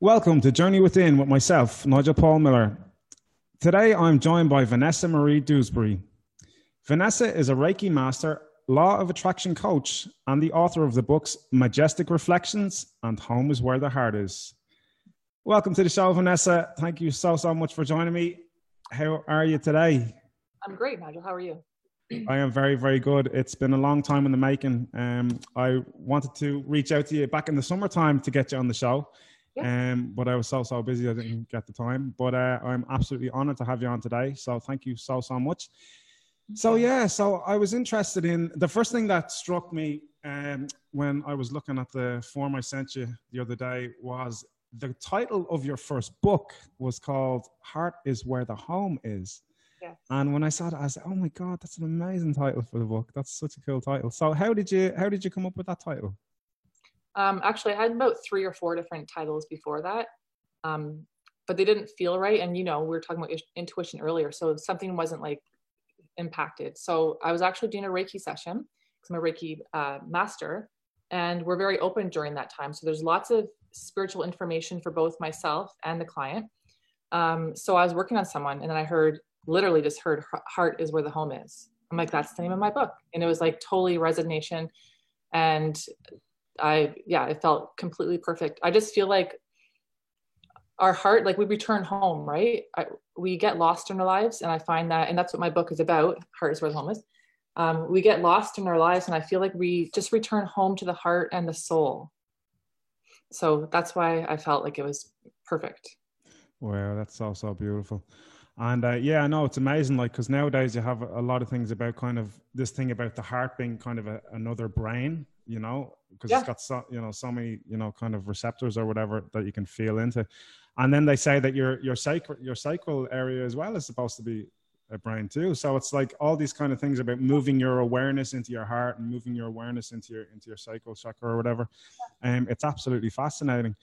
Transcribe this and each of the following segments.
Welcome to Journey Within with myself, Nigel Paul Miller. Today I'm joined by Vanessa Marie Dewsbury. Vanessa is a Reiki master, law of attraction coach, and the author of the books Majestic Reflections and Home is Where the Heart Is. Welcome to the show, Vanessa. Thank you so, so much for joining me. How are you today? I'm great, Nigel. How are you? I am very, very good. It's been a long time in the making. Um, I wanted to reach out to you back in the summertime to get you on the show. Yeah. Um, but I was so so busy I didn't get the time. But uh, I'm absolutely honored to have you on today. So thank you so so much. So yeah, so I was interested in the first thing that struck me um, when I was looking at the form I sent you the other day was the title of your first book was called "Heart Is Where the Home Is." Yes. And when I saw that, I said, "Oh my god, that's an amazing title for the book. That's such a cool title." So how did you how did you come up with that title? Um, actually, I had about three or four different titles before that, um, but they didn't feel right. And you know, we were talking about intuition earlier, so something wasn't like impacted. So I was actually doing a Reiki session because I'm a Reiki uh, master, and we're very open during that time. So there's lots of spiritual information for both myself and the client. Um, so I was working on someone, and then I heard literally just heard "Heart is where the home is." I'm like, that's the name of my book, and it was like totally resignation and I, yeah, it felt completely perfect. I just feel like our heart, like we return home, right? I, we get lost in our lives. And I find that, and that's what my book is about Heart is where home is. Um, we get lost in our lives. And I feel like we just return home to the heart and the soul. So that's why I felt like it was perfect. Wow, that's so, so beautiful. And uh, yeah, I know it's amazing. Like, because nowadays you have a lot of things about kind of this thing about the heart being kind of a, another brain, you know, because yeah. it's got so you know so many you know kind of receptors or whatever that you can feel into. And then they say that your your sacral your sacral area as well is supposed to be a brain too. So it's like all these kind of things about moving your awareness into your heart and moving your awareness into your into your sacral chakra or whatever. And um, it's absolutely fascinating.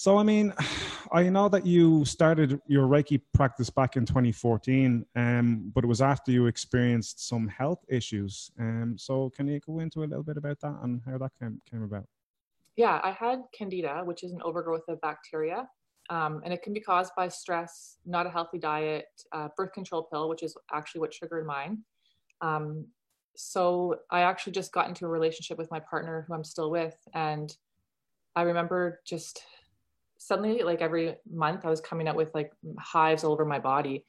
So, I mean, I know that you started your Reiki practice back in 2014, um, but it was after you experienced some health issues. Um, so, can you go into a little bit about that and how that came, came about? Yeah, I had candida, which is an overgrowth of bacteria. Um, and it can be caused by stress, not a healthy diet, uh, birth control pill, which is actually what triggered mine. Um, so I actually just got into a relationship with my partner, who I'm still with, and I remember just suddenly like every month i was coming up with like hives all over my body.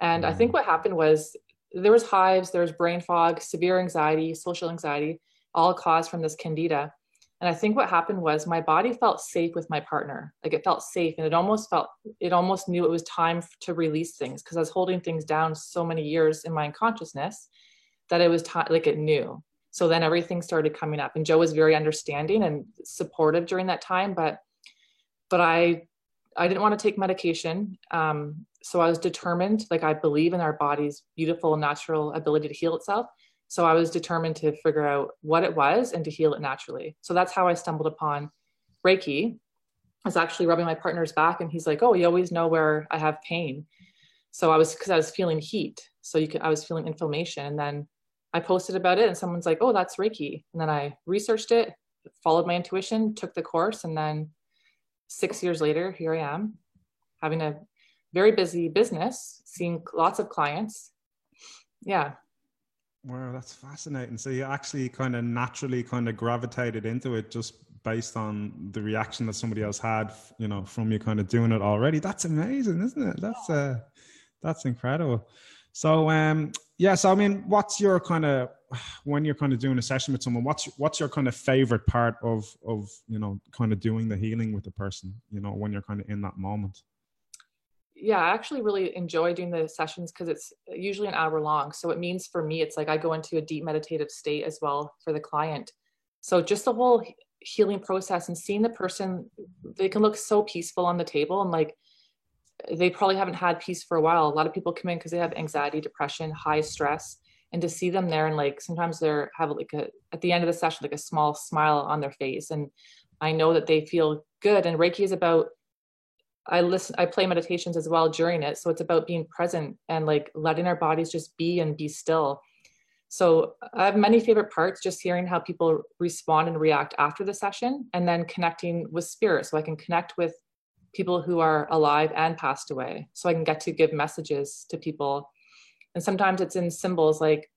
And i think mm. what happened was there was hives there was brain fog severe anxiety social anxiety all caused from this candida. And i think what happened was my body felt safe with my partner. Like it felt safe and it almost felt it almost knew it was time to release things because i was holding things down so many years in my unconsciousness that it was time like it knew. So then everything started coming up and joe was very understanding and supportive during that time but but I I didn't want to take medication. Um, so I was determined, like I believe in our body's beautiful natural ability to heal itself. So I was determined to figure out what it was and to heal it naturally. So that's how I stumbled upon Reiki. I was actually rubbing my partner's back and he's like, Oh, you always know where I have pain. So I was because I was feeling heat. So you could I was feeling inflammation. And then I posted about it and someone's like, Oh, that's Reiki. And then I researched it, followed my intuition, took the course, and then six years later, here I am having a very busy business, seeing lots of clients. Yeah. Wow, that's fascinating. So you actually kind of naturally kind of gravitated into it just based on the reaction that somebody else had, you know, from you kind of doing it already. That's amazing, isn't it? That's uh that's incredible. So um yeah, so I mean, what's your kind of when you're kind of doing a session with someone, what's what's your kind of favorite part of of you know kind of doing the healing with the person? You know, when you're kind of in that moment. Yeah, I actually really enjoy doing the sessions because it's usually an hour long. So it means for me, it's like I go into a deep meditative state as well for the client. So just the whole healing process and seeing the person, they can look so peaceful on the table and like they probably haven't had peace for a while. A lot of people come in because they have anxiety, depression, high stress, and to see them there and like sometimes they're have like a at the end of the session like a small smile on their face, and I know that they feel good. And Reiki is about I listen, I play meditations as well during it, so it's about being present and like letting our bodies just be and be still. So I have many favorite parts, just hearing how people respond and react after the session, and then connecting with spirit, so I can connect with people who are alive and passed away. So I can get to give messages to people. And sometimes it's in symbols like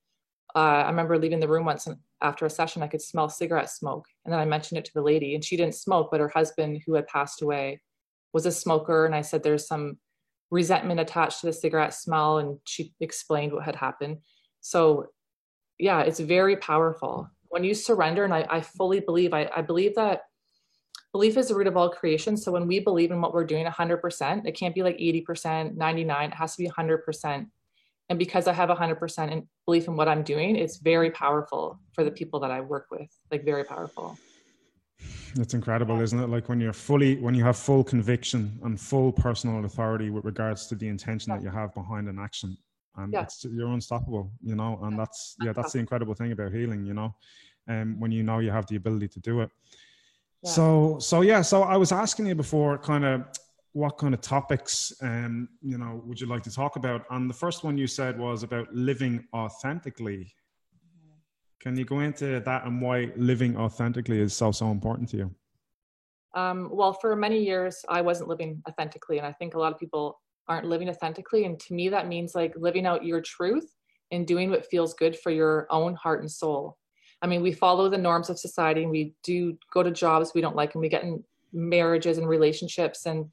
uh, I remember leaving the room once after a session, I could smell cigarette smoke. And then I mentioned it to the lady, and she didn't smoke, but her husband, who had passed away, was a smoker. And I said, There's some resentment attached to the cigarette smell. And she explained what had happened. So, yeah, it's very powerful. When you surrender, and I, I fully believe, I, I believe that belief is the root of all creation. So when we believe in what we're doing 100%, it can't be like 80%, 99, it has to be 100% and because i have 100% in belief in what i'm doing it's very powerful for the people that i work with like very powerful. It's incredible isn't it? Like when you're fully when you have full conviction and full personal authority with regards to the intention yeah. that you have behind an action and yeah. you're unstoppable you know? And that's yeah that's the incredible thing about healing you know? And um, when you know you have the ability to do it yeah. so so yeah so i was asking you before kind of what kind of topics um, you know would you like to talk about? And the first one you said was about living authentically. Can you go into that and why living authentically is so so important to you? Um, well, for many years I wasn't living authentically, and I think a lot of people aren't living authentically. And to me, that means like living out your truth and doing what feels good for your own heart and soul. I mean, we follow the norms of society and we do go to jobs we don't like and we get in marriages and relationships and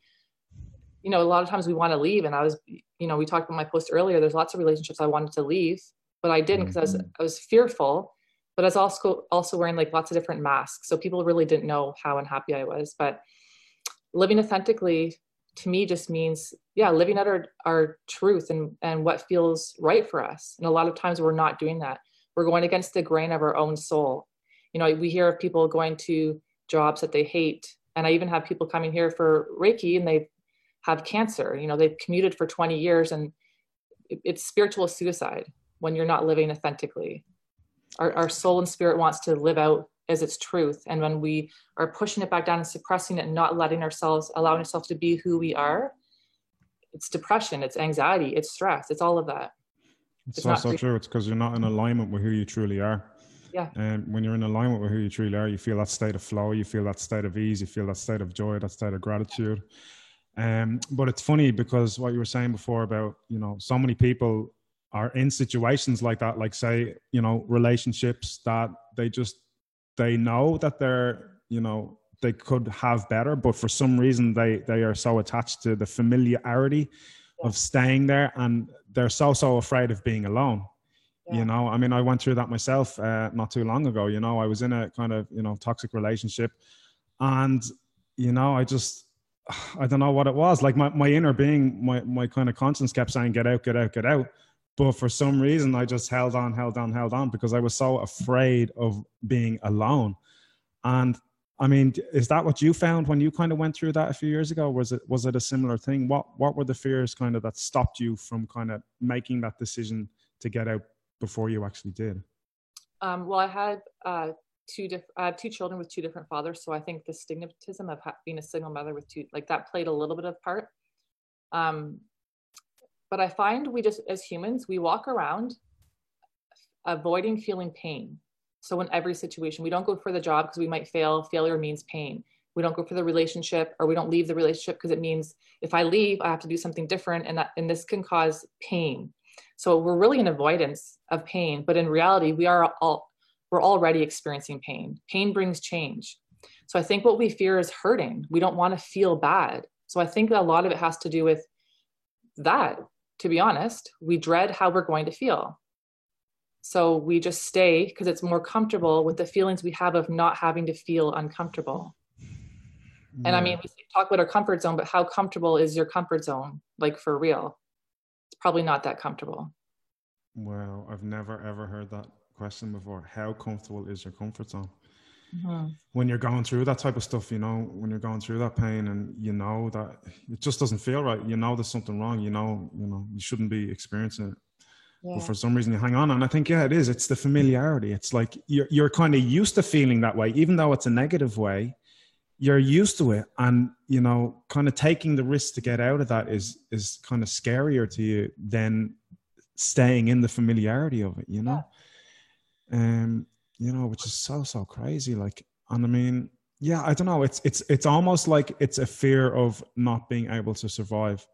you know, a lot of times we want to leave. And I was, you know, we talked about my post earlier. There's lots of relationships I wanted to leave, but I didn't because mm-hmm. I was I was fearful. But I was also also wearing like lots of different masks, so people really didn't know how unhappy I was. But living authentically to me just means, yeah, living out our our truth and and what feels right for us. And a lot of times we're not doing that. We're going against the grain of our own soul. You know, we hear of people going to jobs that they hate and i even have people coming here for reiki and they have cancer. You know, they've commuted for 20 years and it's spiritual suicide when you're not living authentically. Our, our soul and spirit wants to live out as its truth. And when we are pushing it back down and suppressing it and not letting ourselves, allowing ourselves to be who we are, it's depression, it's anxiety, it's stress, it's all of that. It's, it's also true. It's because you're not in alignment with who you truly are. Yeah. And when you're in alignment with who you truly are, you feel that state of flow, you feel that state of ease, you feel that state of joy, that state of gratitude. Um, but it's funny because what you were saying before about, you know, so many people are in situations like that, like say, you know, relationships that they just, they know that they're, you know, they could have better, but for some reason they, they are so attached to the familiarity. Of staying there and they're so, so afraid of being alone. Yeah. You know, I mean, I went through that myself uh, not too long ago. You know, I was in a kind of, you know, toxic relationship and, you know, I just, I don't know what it was. Like my, my inner being, my, my kind of conscience kept saying, get out, get out, get out. But for some reason, I just held on, held on, held on because I was so afraid of being alone. And I mean, is that what you found when you kind of went through that a few years ago? Was it was it a similar thing? What what were the fears kind of that stopped you from kind of making that decision to get out before you actually did? Um, well, I had uh, two different I have two children with two different fathers, so I think the stigmatism of being a single mother with two like that played a little bit of part. Um, but I find we just as humans we walk around avoiding feeling pain. So in every situation, we don't go for the job because we might fail. Failure means pain. We don't go for the relationship, or we don't leave the relationship because it means if I leave, I have to do something different, and that and this can cause pain. So we're really in avoidance of pain, but in reality, we are all we're already experiencing pain. Pain brings change. So I think what we fear is hurting. We don't want to feel bad. So I think a lot of it has to do with that, to be honest. We dread how we're going to feel. So we just stay because it's more comfortable with the feelings we have of not having to feel uncomfortable. And I mean, we talk about our comfort zone, but how comfortable is your comfort zone? Like for real? It's probably not that comfortable. Well, I've never ever heard that question before. How comfortable is your comfort zone? Mm-hmm. When you're going through that type of stuff, you know, when you're going through that pain and you know that it just doesn't feel right, you know there's something wrong, you know, you know, you shouldn't be experiencing it. Yeah. But for some reason you hang on. And I think, yeah, it is. It's the familiarity. It's like you're you're kind of used to feeling that way, even though it's a negative way, you're used to it. And, you know, kind of taking the risk to get out of that is is kind of scarier to you than staying in the familiarity of it, you know? Yeah um, you know, which is so so crazy. Like, and I mean, yeah i don't know it's it's it's almost like it's a fear of not being able to survive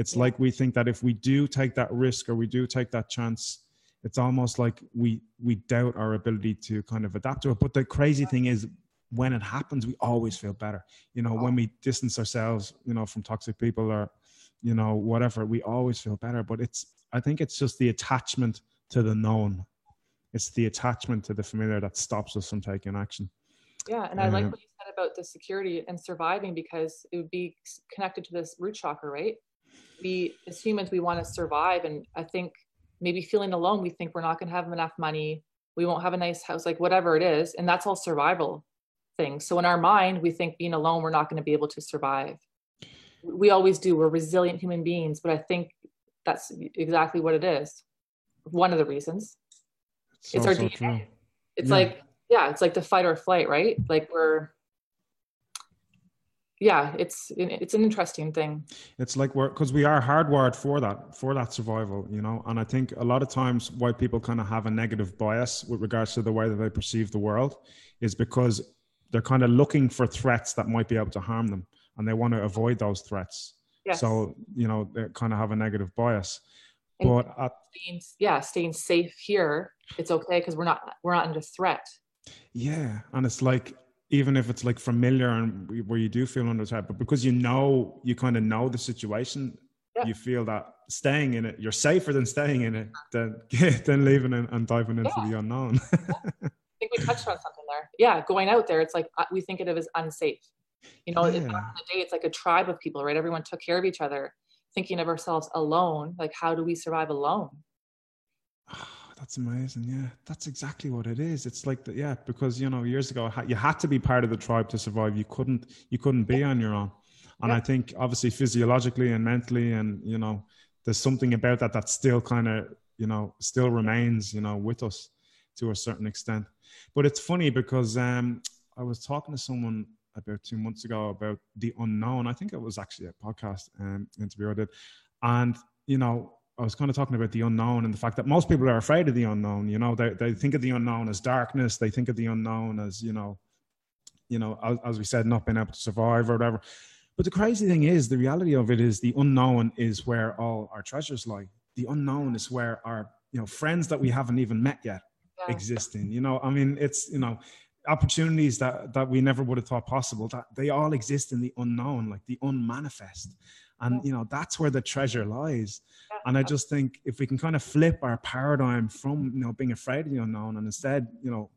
it's like we think that if we do take that risk or we do take that chance it's almost like we we doubt our ability to kind of adapt to it. But the crazy thing is when it happens we always feel better. You know when we distance ourselves you know from toxic people or you know whatever we always feel better. But it's i think it's just the attachment to the known. It's the attachment to the familiar that stops us from taking action. Yeah and i like um, what you said about the security and surviving because it would be connected to this root chakra right we as humans we want to survive. And i think maybe feeling alone we think we're not going to have enough money we won't have a nice house like whatever it is. And that's all survival things. So in our mind we think being alone we're not going to be able to survive. We always do. We're resilient human beings but i think that's exactly what it is. One of the reasons. It's, it's our DNA. True. it's yeah. like yeah it's like the fight or flight right? Like we're yeah it's it's an interesting thing. It's like we're because we are hardwired for that for that survival you know? And i think a lot of times why people kind of have a negative bias with regards to the way that they perceive the world is because they're kind of looking for threats that might be able to harm them and they want to avoid those threats. Yes. so you know they kind of have a negative bias. And but at, staying, yeah staying safe here it's okay because we're not we're not under threat. Yeah and it's like even if it's like familiar and where you do feel under attack, but because you know, you kind of know the situation, yeah. you feel that staying in it, you're safer than staying in it than, than leaving and, and diving into yeah. the unknown. I think we touched on something there. Yeah, going out there, it's like uh, we think of it as unsafe. You know, yeah. in the day, it's like a tribe of people, right? Everyone took care of each other. Thinking of ourselves alone, like how do we survive alone? That's amazing. Yeah, that's exactly what it is. It's like that. Yeah, because you know, years ago, you had to be part of the tribe to survive. You couldn't. You couldn't be on your own. And yeah. I think, obviously, physiologically and mentally, and you know, there's something about that that still kind of, you know, still remains, you know, with us to a certain extent. But it's funny because um, I was talking to someone about two months ago about the unknown. I think it was actually a podcast um, interview I did, and you know, I was kind of talking about the unknown and the fact that most people are afraid of the unknown. You know, they they think of the unknown as darkness. They think of the unknown as you know, you know, as, as we said, not being able to survive or whatever. But the crazy thing is, the reality of it is, the unknown is where all our treasures lie. The unknown is where our you know friends that we haven't even met yet yeah. existing. You know, I mean, it's you know opportunities that that we never would have thought possible that they all exist in the unknown like the unmanifest and you know that's where the treasure lies and I just think if we can kind of flip our paradigm from, you know, being afraid of the unknown and instead, you know,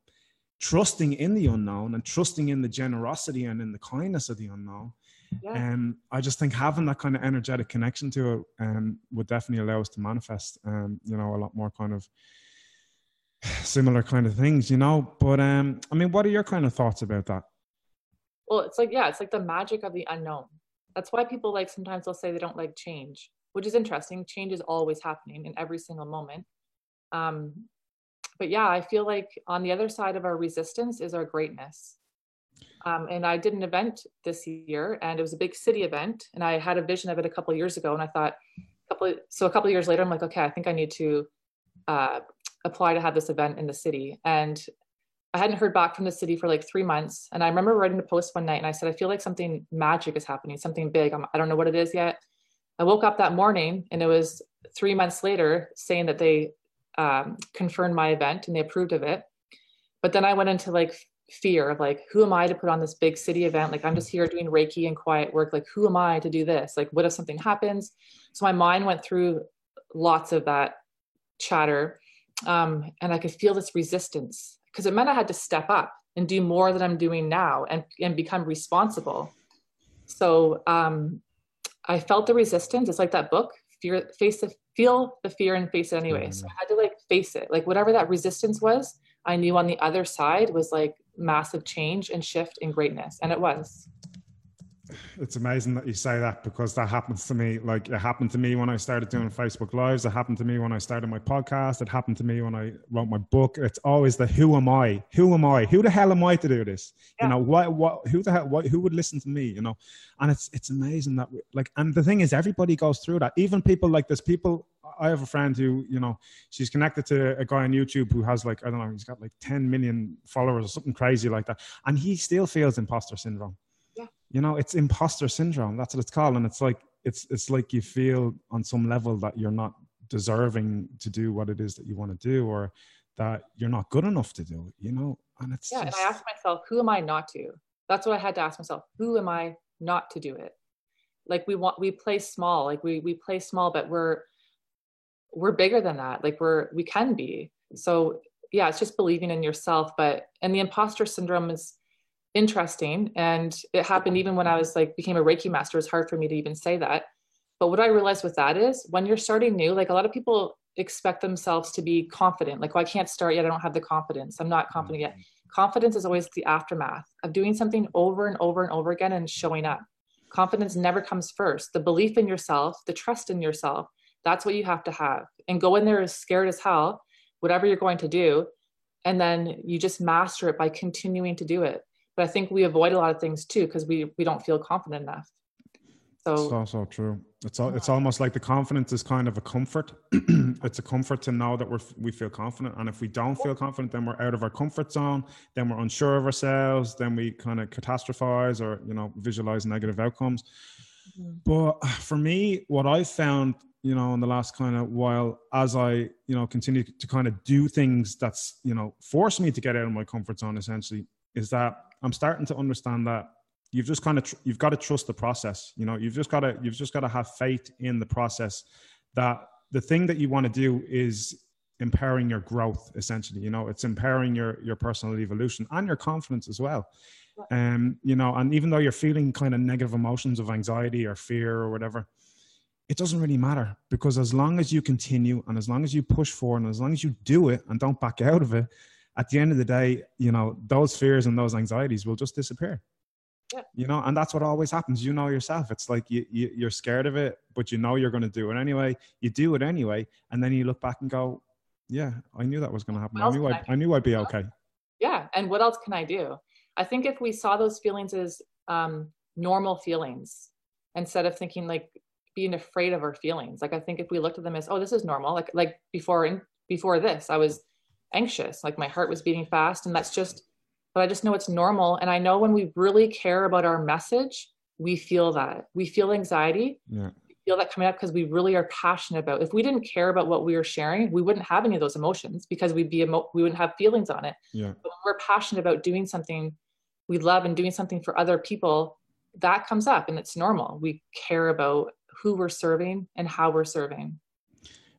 trusting in the unknown and trusting in the generosity and in the kindness of the unknown. Yeah. And I just think having that kind of energetic connection to it um, would definitely allow us to manifest, um, you know, a lot more kind of similar kind of things, you know. But um, I mean, what are your kind of thoughts about that? Well, it's like, yeah, it's like the magic of the unknown. That's why people like sometimes they'll say they don't like change which is interesting. Change is always happening in every single moment. Um, but yeah, I feel like on the other side of our resistance is our greatness. Um, and I did an event this year, and it was a big city event, and I had a vision of it a couple years ago, and I thought, a couple of, so a couple years later, I'm like, okay, I think I need to uh, apply to have this event in the city, and I hadn't heard back from the city for like three months, and I remember writing a post one night, and I said, I feel like something magic is happening, something big. I'm, I don't know what it is yet, I woke up that morning and it was three months later saying that they um, confirmed my event and they approved of it. But then I went into like fear of like, who am I to put on this big city event? Like, I'm just here doing Reiki and quiet work. Like, who am I to do this? Like, what if something happens? So my mind went through lots of that chatter. Um, and I could feel this resistance because it meant I had to step up and do more than I'm doing now and, and become responsible. So um, I felt the resistance. It's like that book, fear, face the, feel the fear and face it anyway. So mm-hmm. I had to like face it. Like whatever that resistance was, I knew on the other side was like massive change and shift and greatness. And it was. It's amazing that you say that because that happens to me. Like it happened to me when I started doing Facebook Lives. It happened to me when I started my podcast. It happened to me when I wrote my book. It's always the who am I? Who am I? Who the hell am I to do this? Yeah. You know what? What? Who the hell? What, who would listen to me? You know, and it's it's amazing that we, like. And the thing is, everybody goes through that. Even people like there's people. I have a friend who you know she's connected to a guy on YouTube who has like I don't know he's got like 10 million followers or something crazy like that, and he still feels imposter syndrome you know it's imposter syndrome. That's what it's called. And it's like it's it's like you feel on some level that you're not deserving to do what it is that you want to do or that you're not good enough to do you know? And it's yeah just... and i asked myself who am i not to? That's what i had to ask myself. Who am i not to do it? Like we want we play small. Like we we play small but we're we're bigger than that. Like we're we can be. So yeah it's just believing in yourself but and the imposter syndrome is interesting. And it happened even when I was like became a Reiki master. It's hard for me to even say that. But what I realized with that is when you're starting new, like a lot of people expect themselves to be confident. Like, well, I can't start yet. I don't have the confidence. I'm not confident yet. Mm-hmm. Confidence is always the aftermath of doing something over and over and over again and showing up. Confidence never comes first. The belief in yourself, the trust in yourself, that's what you have to have. And go in there as scared as hell, whatever you're going to do. And then you just master it by continuing to do it but I think we avoid a lot of things too because we we don't feel confident enough. So it's also true. It's all, it's almost like the confidence is kind of a comfort. it's a comfort to know that we're we feel confident, and if we don't feel confident, then we're out of our comfort zone. Then we're unsure of ourselves. Then we kind of catastrophize or you know visualize negative outcomes. Mm-hmm. But for me, what I found, you know, in the last kind of while, as I you know continue to kind of do things that's you know force me to get out of my comfort zone, essentially, is that I'm starting to understand that you've just kind of tr- you've got to trust the process. You know, you've just got to you've just got to have faith in the process. That the thing that you want to do is empowering your growth. Essentially, you know, it's empowering your your personal evolution and your confidence as well. Um, you know, and even though you're feeling kind of negative emotions of anxiety or fear or whatever, it doesn't really matter because as long as you continue and as long as you push forward and as long as you do it and don't back out of it, at the end of the day, you know, those fears and those anxieties will just disappear. Yeah. You know, and that's what always happens. You know yourself. It's like you, you you're scared of it, but you know you're going to do it anyway. You do it anyway, and then you look back and go, "Yeah, I knew that was going to happen. I knew I, I, knew I'd be okay." Yeah, and what else can I do? I think if we saw those feelings as um, normal feelings instead of thinking like being afraid of our feelings, like I think if we looked at them as, "Oh, this is normal," like like before in, before this, I was anxious like my heart was beating fast and that's just but i just know it's normal and i know when we really care about our message we feel that. We feel anxiety. Yeah. we feel that coming up because we really are passionate about if we didn't care about what we were sharing we wouldn't have any of those emotions because we'd be emo- we wouldn't have feelings on it. Yeah. but when we're passionate about doing something we love and doing something for other people that comes up and it's normal. We care about who we're serving and how we're serving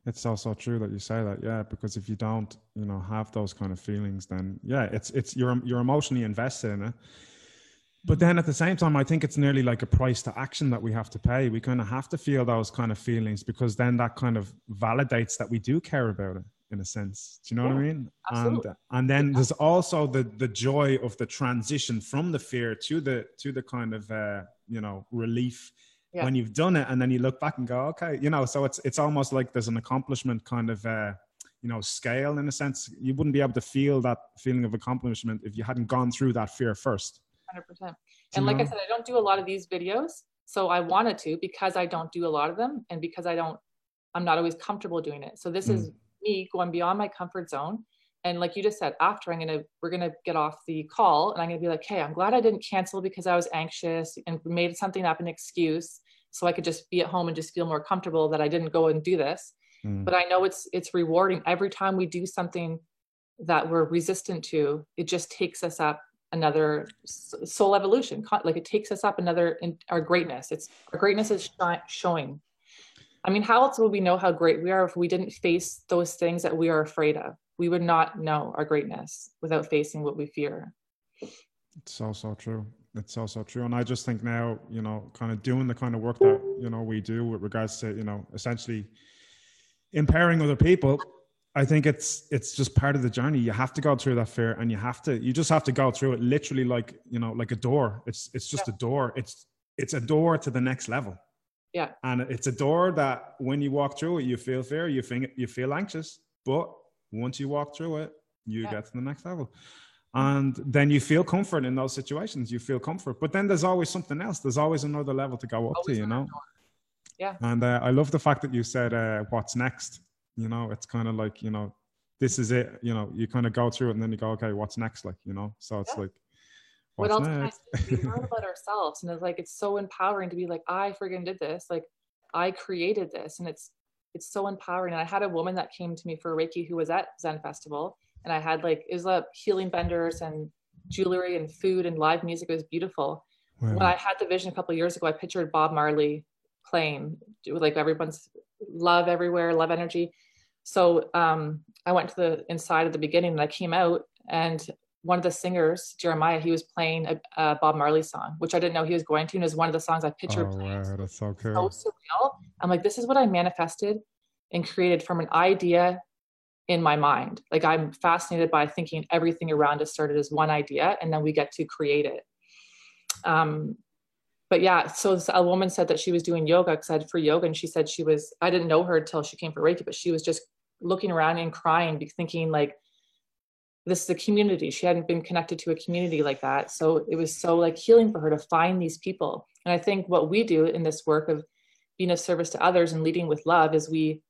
it's also true that you say that yeah because if you don't you know have those kind of feelings then yeah it's it's you're you're emotionally invested in it. But then at the same time i think it's nearly like a price to action that we have to pay. We kind of have to feel those kind of feelings because then that kind of validates that we do care about it in a sense. Do you know yeah, what i mean? Absolutely. and and then there's also the the joy of the transition from the fear to the to the kind of uh you know relief yeah. when you've done it and then you look back and go okay you know so it's it's almost like there's an accomplishment kind of uh you know scale in a sense you wouldn't be able to feel that feeling of accomplishment if you hadn't gone through that fear first 100% and like know? i said i don't do a lot of these videos so i wanted to because i don't do a lot of them and because i don't i'm not always comfortable doing it so this mm. is me going beyond my comfort zone and like you just said after i'm gonna we're gonna get off the call and i'm gonna be like hey i'm glad i didn't cancel because i was anxious and made something up an excuse so I could just be at home and just feel more comfortable that I didn't go and do this. Mm. But I know it's it's rewarding every time we do something that we're resistant to. It just takes us up another soul evolution. Like it takes us up another in our greatness. It's our greatness is showing. I mean, how else would we know how great we are if we didn't face those things that we are afraid of? We would not know our greatness without facing what we fear. It's so so true. It's also true. And I just think now, you know, kind of doing the kind of work that, you know, we do with regards to, you know, essentially empowering other people, I think it's it's just part of the journey. You have to go through that fear and you have to you just have to go through it literally like, you know, like a door. It's it's just yeah. a door. It's it's a door to the next level. Yeah. And it's a door that when you walk through it, you feel fear, you think you feel anxious, but once you walk through it, you yeah. get to the next level. And then you feel comfort in those situations. You feel comfort, but then there's always something else. There's always another level to go up always to, you know. Yeah. And uh, I love the fact that you said, uh, "What's next?" You know, it's kind of like you know, this is it. You know, you kind of go through it, and then you go, "Okay, what's next?" Like you know, so it's yeah. like what else can I We learn about ourselves, and it's like it's so empowering to be like, I freaking did this. Like, I created this, and it's it's so empowering. And I had a woman that came to me for Reiki who was at Zen Festival, and I had like Isla healing vendors and jewelry and food and live music. It was beautiful. Wow. When I had the vision a couple years ago, I pictured Bob Marley playing with like everyone's love everywhere, love energy. So um, I went to the inside at the beginning and I came out and one of the singers, Jeremiah, he was playing a, a, Bob Marley song, which I didn't know he was going to. And it was one of the songs I pictured. Oh, wow, that's so cool. So surreal. I'm like, this is what I manifested and created from an idea in my mind. Like I'm fascinated by thinking everything around us started as one idea, and then we get to create it. Um, but yeah, so a woman said that she was doing yoga because I had free yoga, and she said she was. I didn't know her until she came for Reiki, but she was just looking around and crying, thinking like this is a community. She hadn't been connected to a community like that. So it was so like healing for her to find these people. And I think what we do in this work of being of service to others and leading with love is we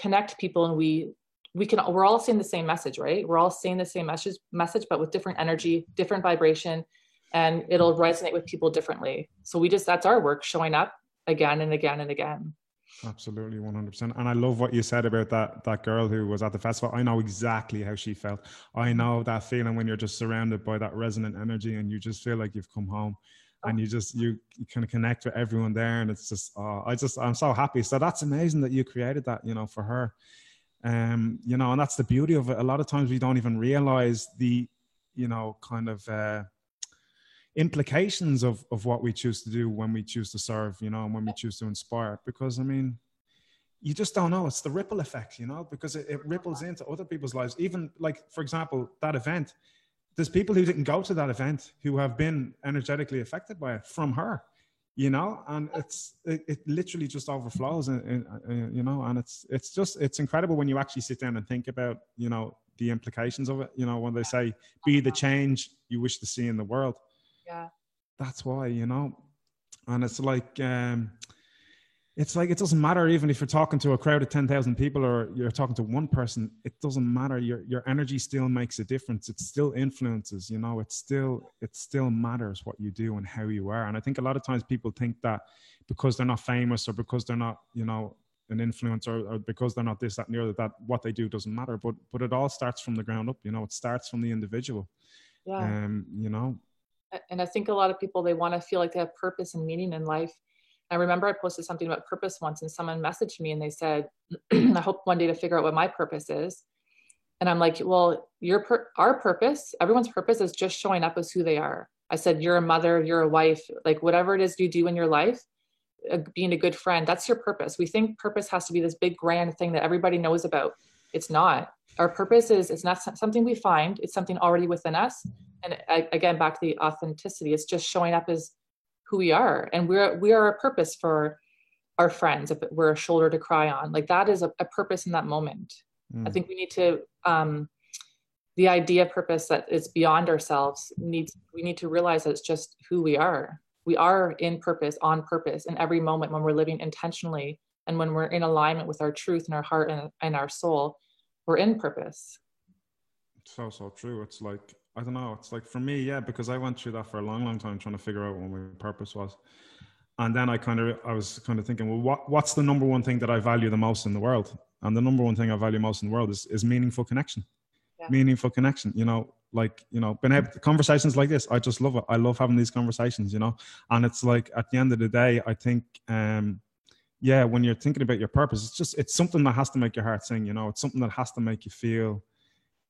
connect people and we we can we're all seeing the same message, right? We're all seeing the same message message, but with different energy, different vibration, and it'll resonate with people differently. So we just that's our work showing up again and again and again. Absolutely, one hundred percent. And I love what you said about that that girl who was at the festival. I know exactly how she felt. I know that feeling when you're just surrounded by that resonant energy and you just feel like you've come home, oh. and you just you, you kind of connect with everyone there, and it's just oh, I just I'm so happy. So that's amazing that you created that, you know, for her. Um, you know, and that's the beauty of it. A lot of times we don't even realize the, you know, kind of. uh implications of, of what we choose to do when we choose to serve, you know, and when we choose to inspire. Because I mean, you just don't know. It's the ripple effect, you know, because it, it ripples into other people's lives. Even like, for example, that event, there's people who didn't go to that event who have been energetically affected by it from her, you know, and it's it, it literally just overflows, and, and, you know, and it's it's just it's incredible when you actually sit down and think about, you know, the implications of it. You know, when they say, "Be the change you wish to see in the world." yeah that's why you know and it's like um it's like it doesn't matter even if you're talking to a crowd of 10,000 people or you're talking to one person it doesn't matter. Your your energy still makes a difference. It still influences you know it still it still matters what you do and how you are. And i think a lot of times people think that because they're not famous or because they're not you know an influencer or because they're not this that and the other that what they do doesn't matter. But but it all starts from the ground up you know it starts from the individual yeah. um you know? And I think a lot of people they want to feel like they have purpose and meaning in life. I remember I posted something about purpose once, and someone messaged me and they said, "I hope one day to figure out what my purpose is." And I'm like, "Well, your per- our purpose, everyone's purpose is just showing up as who they are." I said, "You're a mother, you're a wife, like whatever it is you do in your life, uh, being a good friend, that's your purpose." We think purpose has to be this big grand thing that everybody knows about. It's not. Our purpose is it's not something we find; it's something already within us and again back to the authenticity it's just showing up as who we are. And we're we are a purpose for our friends if we're a shoulder to cry on. Like that is a, a purpose in that moment. Mm. i think we need to um the idea purpose that is beyond ourselves needs we need to realize that it's just who we are. We are in purpose on purpose in every moment when we're living intentionally and when we're in alignment with our truth and our heart and, and our soul we're in purpose. So so true. It's like I don't know. It's like for me, yeah, because I went through that for a long, long time trying to figure out what my purpose was. And then I kind of, I was kind of thinking, well, what, what's the number one thing that I value the most in the world? And the number one thing I value most in the world is, is meaningful connection. Yeah. Meaningful connection. You know, like you know, been able conversations like this. I just love it. I love having these conversations. You know, and it's like at the end of the day, I think, um, yeah, when you're thinking about your purpose, it's just it's something that has to make your heart sing. You know, it's something that has to make you feel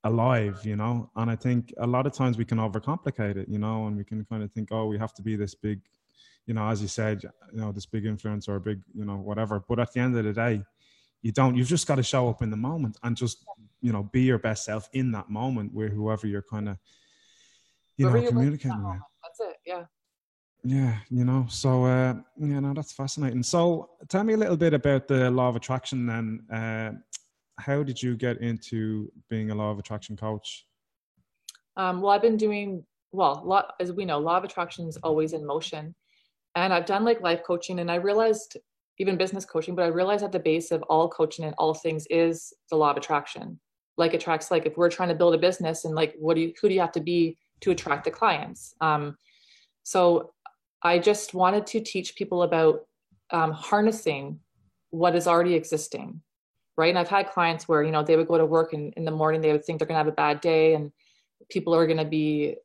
alive you know? And i think a lot of times we can overcomplicate it you know? And we can kind of think oh we have to be this big you know as you said you know this big influence or big you know whatever. But at the end of the day you don't you've just got to show up in the moment and just you know be your best self in that moment with whoever you're kind of you know communicating with. that's it yeah. Yeah, you know, so uh, you know that's fascinating. So, tell me a little bit about the law of attraction. Then, uh, how did you get into being a law of attraction coach? Um, well, I've been doing well. Law, as we know, law of attraction is always in motion, and I've done like life coaching, and I realized even business coaching, but I realized at the base of all coaching and all things is the law of attraction. Like attracts, like if we're trying to build a business, and like what do you, who do you have to be to attract the clients? Um, so I just wanted to teach people about um, harnessing what is already existing, right? And I've had clients where you know they would go to work and in the morning they would think they're going to have a bad day, and people are going to be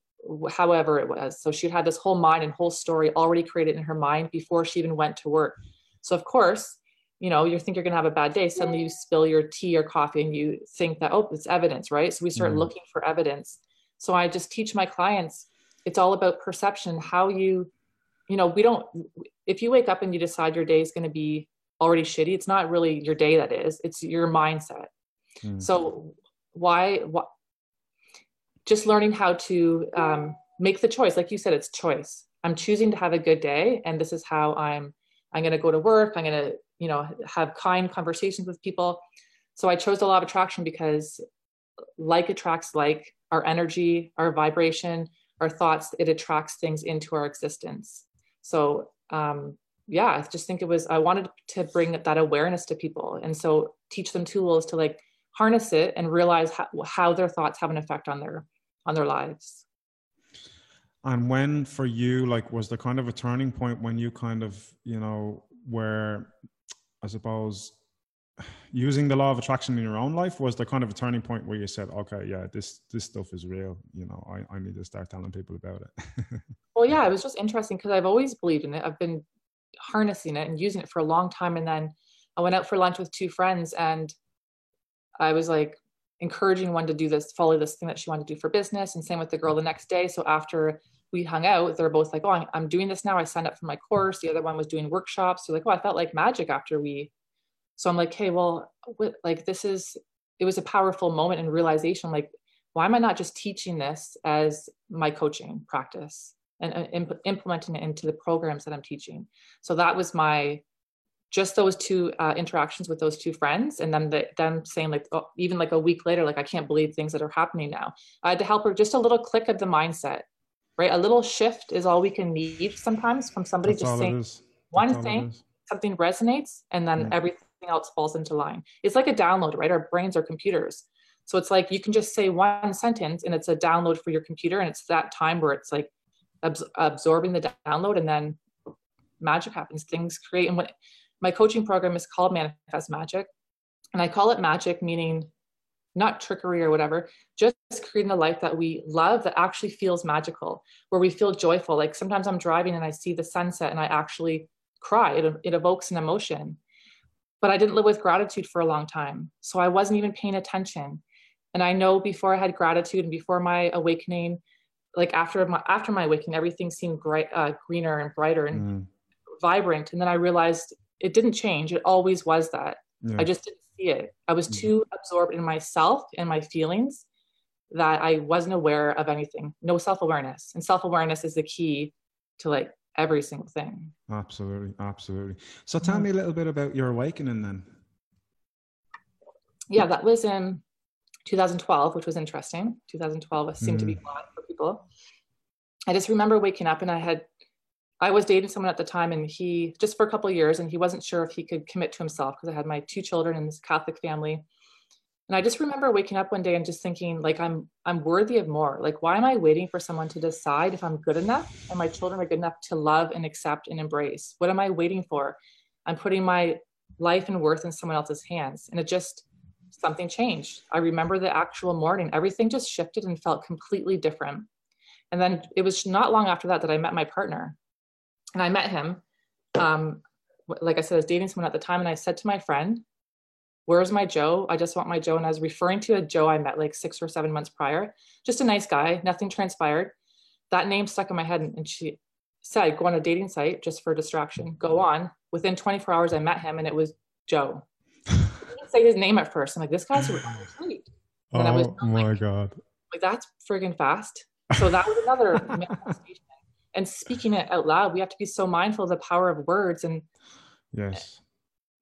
however it was. So she had this whole mind and whole story already created in her mind before she even went to work. So of course, you know, you think you're going to have a bad day. Suddenly you spill your tea or coffee and you think that, oh, it's evidence, right? So we start mm. looking for evidence. So I just teach my clients, it's all about perception, how you, you know, we don't, if you wake up and you decide your day is going to be already shitty, it's not really your day that is, it's your mindset. Mm. So why, what, just learning how to um, make the choice like you said it's choice i'm choosing to have a good day and this is how i'm i'm going to go to work i'm going to you know have kind conversations with people so i chose the law of attraction because like attracts like our energy our vibration our thoughts it attracts things into our existence so um, yeah i just think it was i wanted to bring that awareness to people and so teach them tools to like harness it and realize how, how their thoughts have an effect on their on their lives. And when for you, like, was there kind of a turning point when you kind of, you know, where I suppose using the law of attraction in your own life was the kind of a turning point where you said, okay, yeah, this this stuff is real. You know, I, I need to start telling people about it. well, yeah, it was just interesting because I've always believed in it. I've been harnessing it and using it for a long time. And then I went out for lunch with two friends and I was like, encouraging one to do this, follow this thing that she wanted to do for business. And same with the girl the next day. So after we hung out, they're both like, oh, I'm doing this now. I signed up for my course. The other one was doing workshops. So like, oh, I felt like magic after we. So I'm like, hey, well, what, like this is, it was a powerful moment and realization. Like, why am I not just teaching this as my coaching practice and uh, imp- implementing it into the programs that I'm teaching? So that was my just those two uh, interactions with those two friends and then the, them saying like oh, even like a week later like i can't believe things that are happening now. I had to help her just a little click of the mindset right? A little shift is all we can need sometimes from somebody That's just saying one thing something resonates and then yeah. everything else falls into line. It's like a download right? Our brains are computers. So it's like you can just say one sentence and it's a download for your computer and it's that time where it's like abs- absorbing the download and then magic happens things create and when my coaching program is called Manifest Magic. And I call it magic, meaning not trickery or whatever, just creating a life that we love that actually feels magical, where we feel joyful. Like sometimes I'm driving and I see the sunset and I actually cry. It, it evokes an emotion. But I didn't live with gratitude for a long time. So I wasn't even paying attention. And I know before I had gratitude and before my awakening, like after my after my awakening, everything seemed bright, uh, greener and brighter and mm. vibrant. And then I realized it didn't change. It always was that. Yeah. I just didn't see it. I was mm-hmm. too absorbed in myself and my feelings that I wasn't aware of anything. No self awareness. And self awareness is the key to like every single thing. Absolutely. Absolutely. So tell mm-hmm. me a little bit about your awakening then. Yeah, that was in 2012, which was interesting. 2012 seemed mm. to be fun for people. I just remember waking up and I had I was dating someone at the time and he just for a couple years and he wasn't sure if he could commit to himself because I had my two children in this Catholic family. And I just remember waking up one day and just thinking like I'm I'm worthy of more. Like why am I waiting for someone to decide if I'm good enough and my children are good enough to love and accept and embrace? What am I waiting for? I'm putting my life and worth in someone else's hands. And it just something changed. I remember the actual morning, everything just shifted and felt completely different. And then it was not long after that that I met my partner and I met him. Um, like I said, I was dating someone at the time, and I said to my friend, Where's my Joe? I just want my Joe. And I was referring to a Joe I met like six or seven months prior. Just a nice guy, nothing transpired. That name stuck in my head, and she said, Go on a dating site just for distraction. Go on. Within 24 hours, I met him, and it was Joe. Say his name at first. I'm like, This guy's really sweet. And oh I was, oh my like, God. Like, that's friggin' fast. So that was another manifestation and speaking it out loud we have to be so mindful of the power of words and yes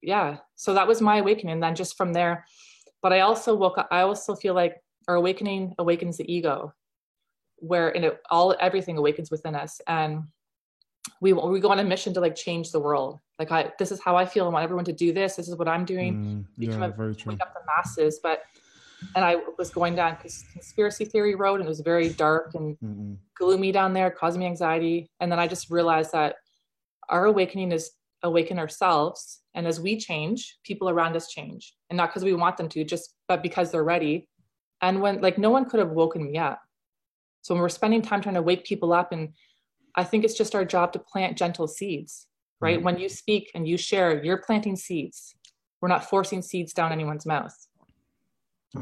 yeah so that was my awakening and then just from there but i also woke up i also feel like our awakening awakens the ego where in it all everything awakens within us and we we go on a mission to like change the world. Like i this is how i feel. I want everyone to do this. This is what i'm doing. Mm, yeah, a, very true. wake up the masses but and i was going down conspiracy theory road and it was very dark and mm gloomy down there causing me anxiety. And then i just realized that our awakening is awaken ourselves. And as we change people around us change. And not because we want them to just but because they're ready. And when like no one could have woken me up. So when we're spending time trying to wake people up, and I think it's just our job to plant gentle seeds, right? Mm-hmm. When you speak and you share, you're planting seeds. We're not forcing seeds down anyone's mouth.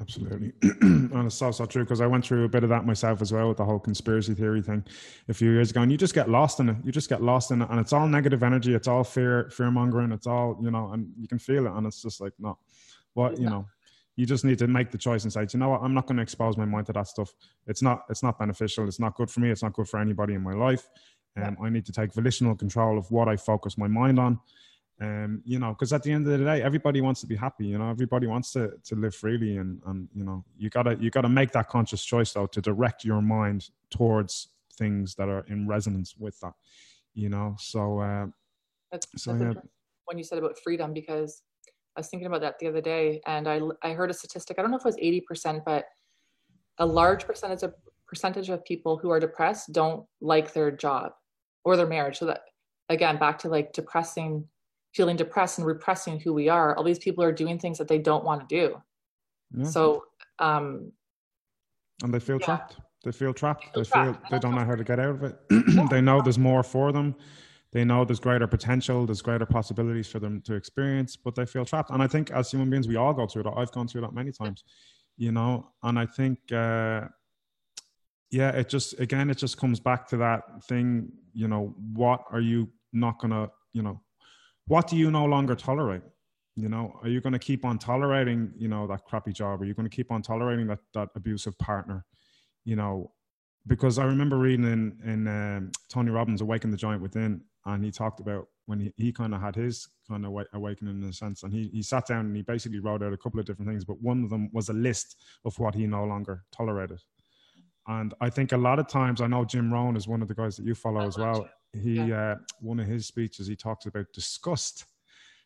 Absolutely. and it's so, so true because I went through a bit of that myself as well with the whole conspiracy theory thing a few years ago. And you just get lost in it. You just get lost in it. And it's all negative energy. It's all fear, fear mongering. It's all, you know, and you can feel it. And it's just like, no, what, you know, you just need to make the choice and say, you know what, I'm not going to expose my mind to that stuff. It's not, it's not beneficial. It's not good for me. It's not good for anybody in my life. And um, I need to take volitional control of what I focus my mind on. Um, you know, because at the end of the day, everybody wants to be happy. You know, everybody wants to to live freely, and and you know, you gotta you gotta make that conscious choice though to direct your mind towards things that are in resonance with that. You know, so uh, that's, so that's yeah. when you said about freedom because I was thinking about that the other day, and I I heard a statistic. I don't know if it was eighty percent, but a large percentage of percentage of people who are depressed don't like their job or their marriage. So that again, back to like depressing, feeling depressed and repressing who we are. All these people are doing things that they don't want to do. Yeah. So, um, and they feel yeah. trapped. They feel trapped. They feel, they, feel, they don't know how to get out of it. they know there's more for them they know there's greater potential, there's greater possibilities for them to experience, but they feel trapped. And I think as human beings, we all go through that. I've gone through that many times, you know. And I think, uh, yeah, it just again, it just comes back to that thing. You know, what are you not gonna, you know, what do you no longer tolerate? You know, are you going to keep on tolerating, you know, that crappy job? Are you going to keep on tolerating that that abusive partner? You know, because I remember reading in in um, Tony Robbins' "Awaken the Giant Within," and he talked about when he, he kind of had his kind of awakening in a sense and he, he sat down and he basically wrote out a couple of different things but one of them was a list of what he no longer tolerated. And i think a lot of times i know jim rohn is one of the guys that you follow as well. He yeah. uh, one of his speeches he talks about disgust.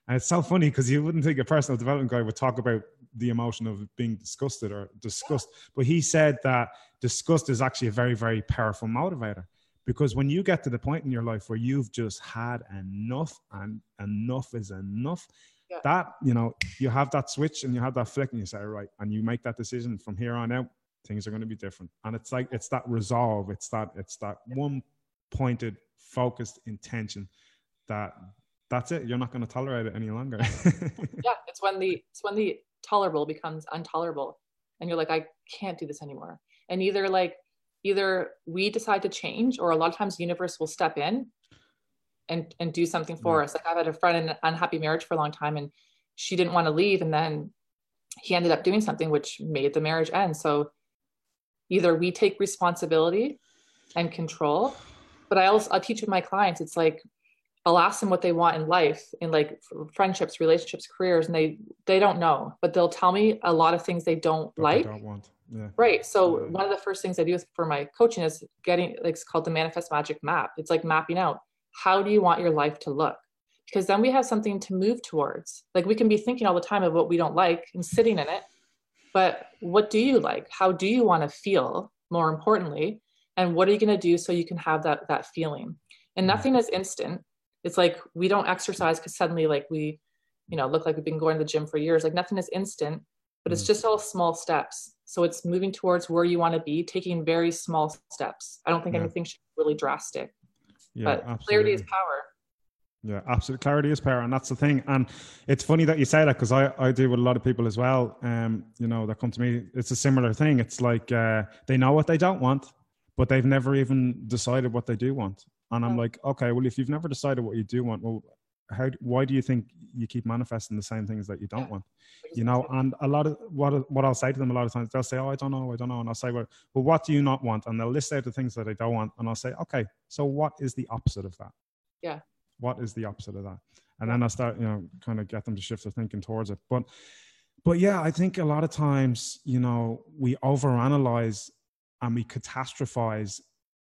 And it's so funny because you wouldn't think a personal development guy would talk about the emotion of being disgusted or disgust but he said that disgust is actually a very very powerful motivator because when you get to the point in your life where you've just had enough and enough is enough yeah. that you know you have that switch and you have that flick and you say right and you make that decision from here on out things are going to be different. And it's like it's that resolve it's that it's that one pointed focused intention that that's it. You're not going to tolerate it any longer. Yeah it's when the it's when the tolerable becomes intolerable and you're like i can't do this anymore. And either like either we decide to change or a lot of times the universe will step in and and do something for us. Like i've had a friend in an unhappy marriage for a long time and she didn't want to leave and then he ended up doing something which made the marriage end. So either we take responsibility and control but i also i teach with my clients it's like i'll ask them what they want in life in like friendships relationships careers and they they don't know but they'll tell me a lot of things they don't but like. they don't want yeah. Right. So yeah. one of the first things I do for my coaching is getting like it's called the manifest magic map. It's like mapping out how do you want your life to look? Because then we have something to move towards. Like we can be thinking all the time of what we don't like and sitting in it. But what do you like? How do you want to feel more importantly? And what are you going to do so you can have that that feeling? And nothing is instant. It's like we don't exercise because suddenly like we, you know, look like we've been going to the gym for years. Like nothing is instant, but it's mm. just all small steps so it's moving towards where you want to be, taking very small steps. I don't think yeah. anything should be really drastic. Yeah, but absolutely. clarity is power. Yeah, absolute clarity is power, and that's the thing. And it's funny that you say that because I I deal with a lot of people as well. Um, you know, that come to me. It's a similar thing. It's like uh, they know what they don't want, but they've never even decided what they do want. And I'm like, okay, well, if you've never decided what you do want, well, how why do you think you keep manifesting the same things that you don't yeah. want? You know and a lot of what what i'll say to them a lot of times they'll say oh i don't know i don't know and i'll say well, well what do you not want? And they'll list out the things that they don't want and i'll say okay so what is the opposite of that? Yeah. What is the opposite of that? And then i start you know kind of get them to shift their thinking towards it. But but yeah i think a lot of times you know we overanalyze and we catastrophize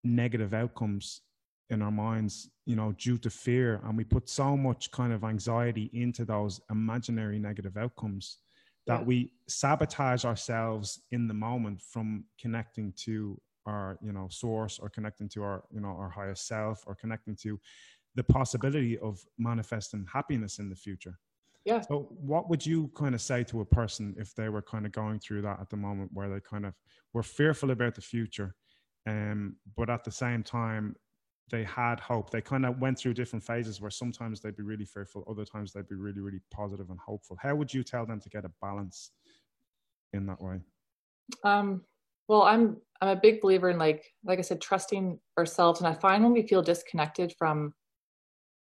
negative outcomes in our minds you know due to fear and we put so much kind of anxiety into those imaginary negative outcomes that yeah. we sabotage ourselves in the moment from connecting to our you know source or connecting to our you know our higher self or connecting to the possibility of manifesting happiness in the future yeah so what would you kind of say to a person if they were kind of going through that at the moment where they kind of were fearful about the future um, but at the same time they had hope. They kind of went through different phases where sometimes they'd be really fearful, other times they'd be really, really positive and hopeful. How would you tell them to get a balance in that way? Um, well, I'm I'm a big believer in like like I said, trusting ourselves. And I find when we feel disconnected from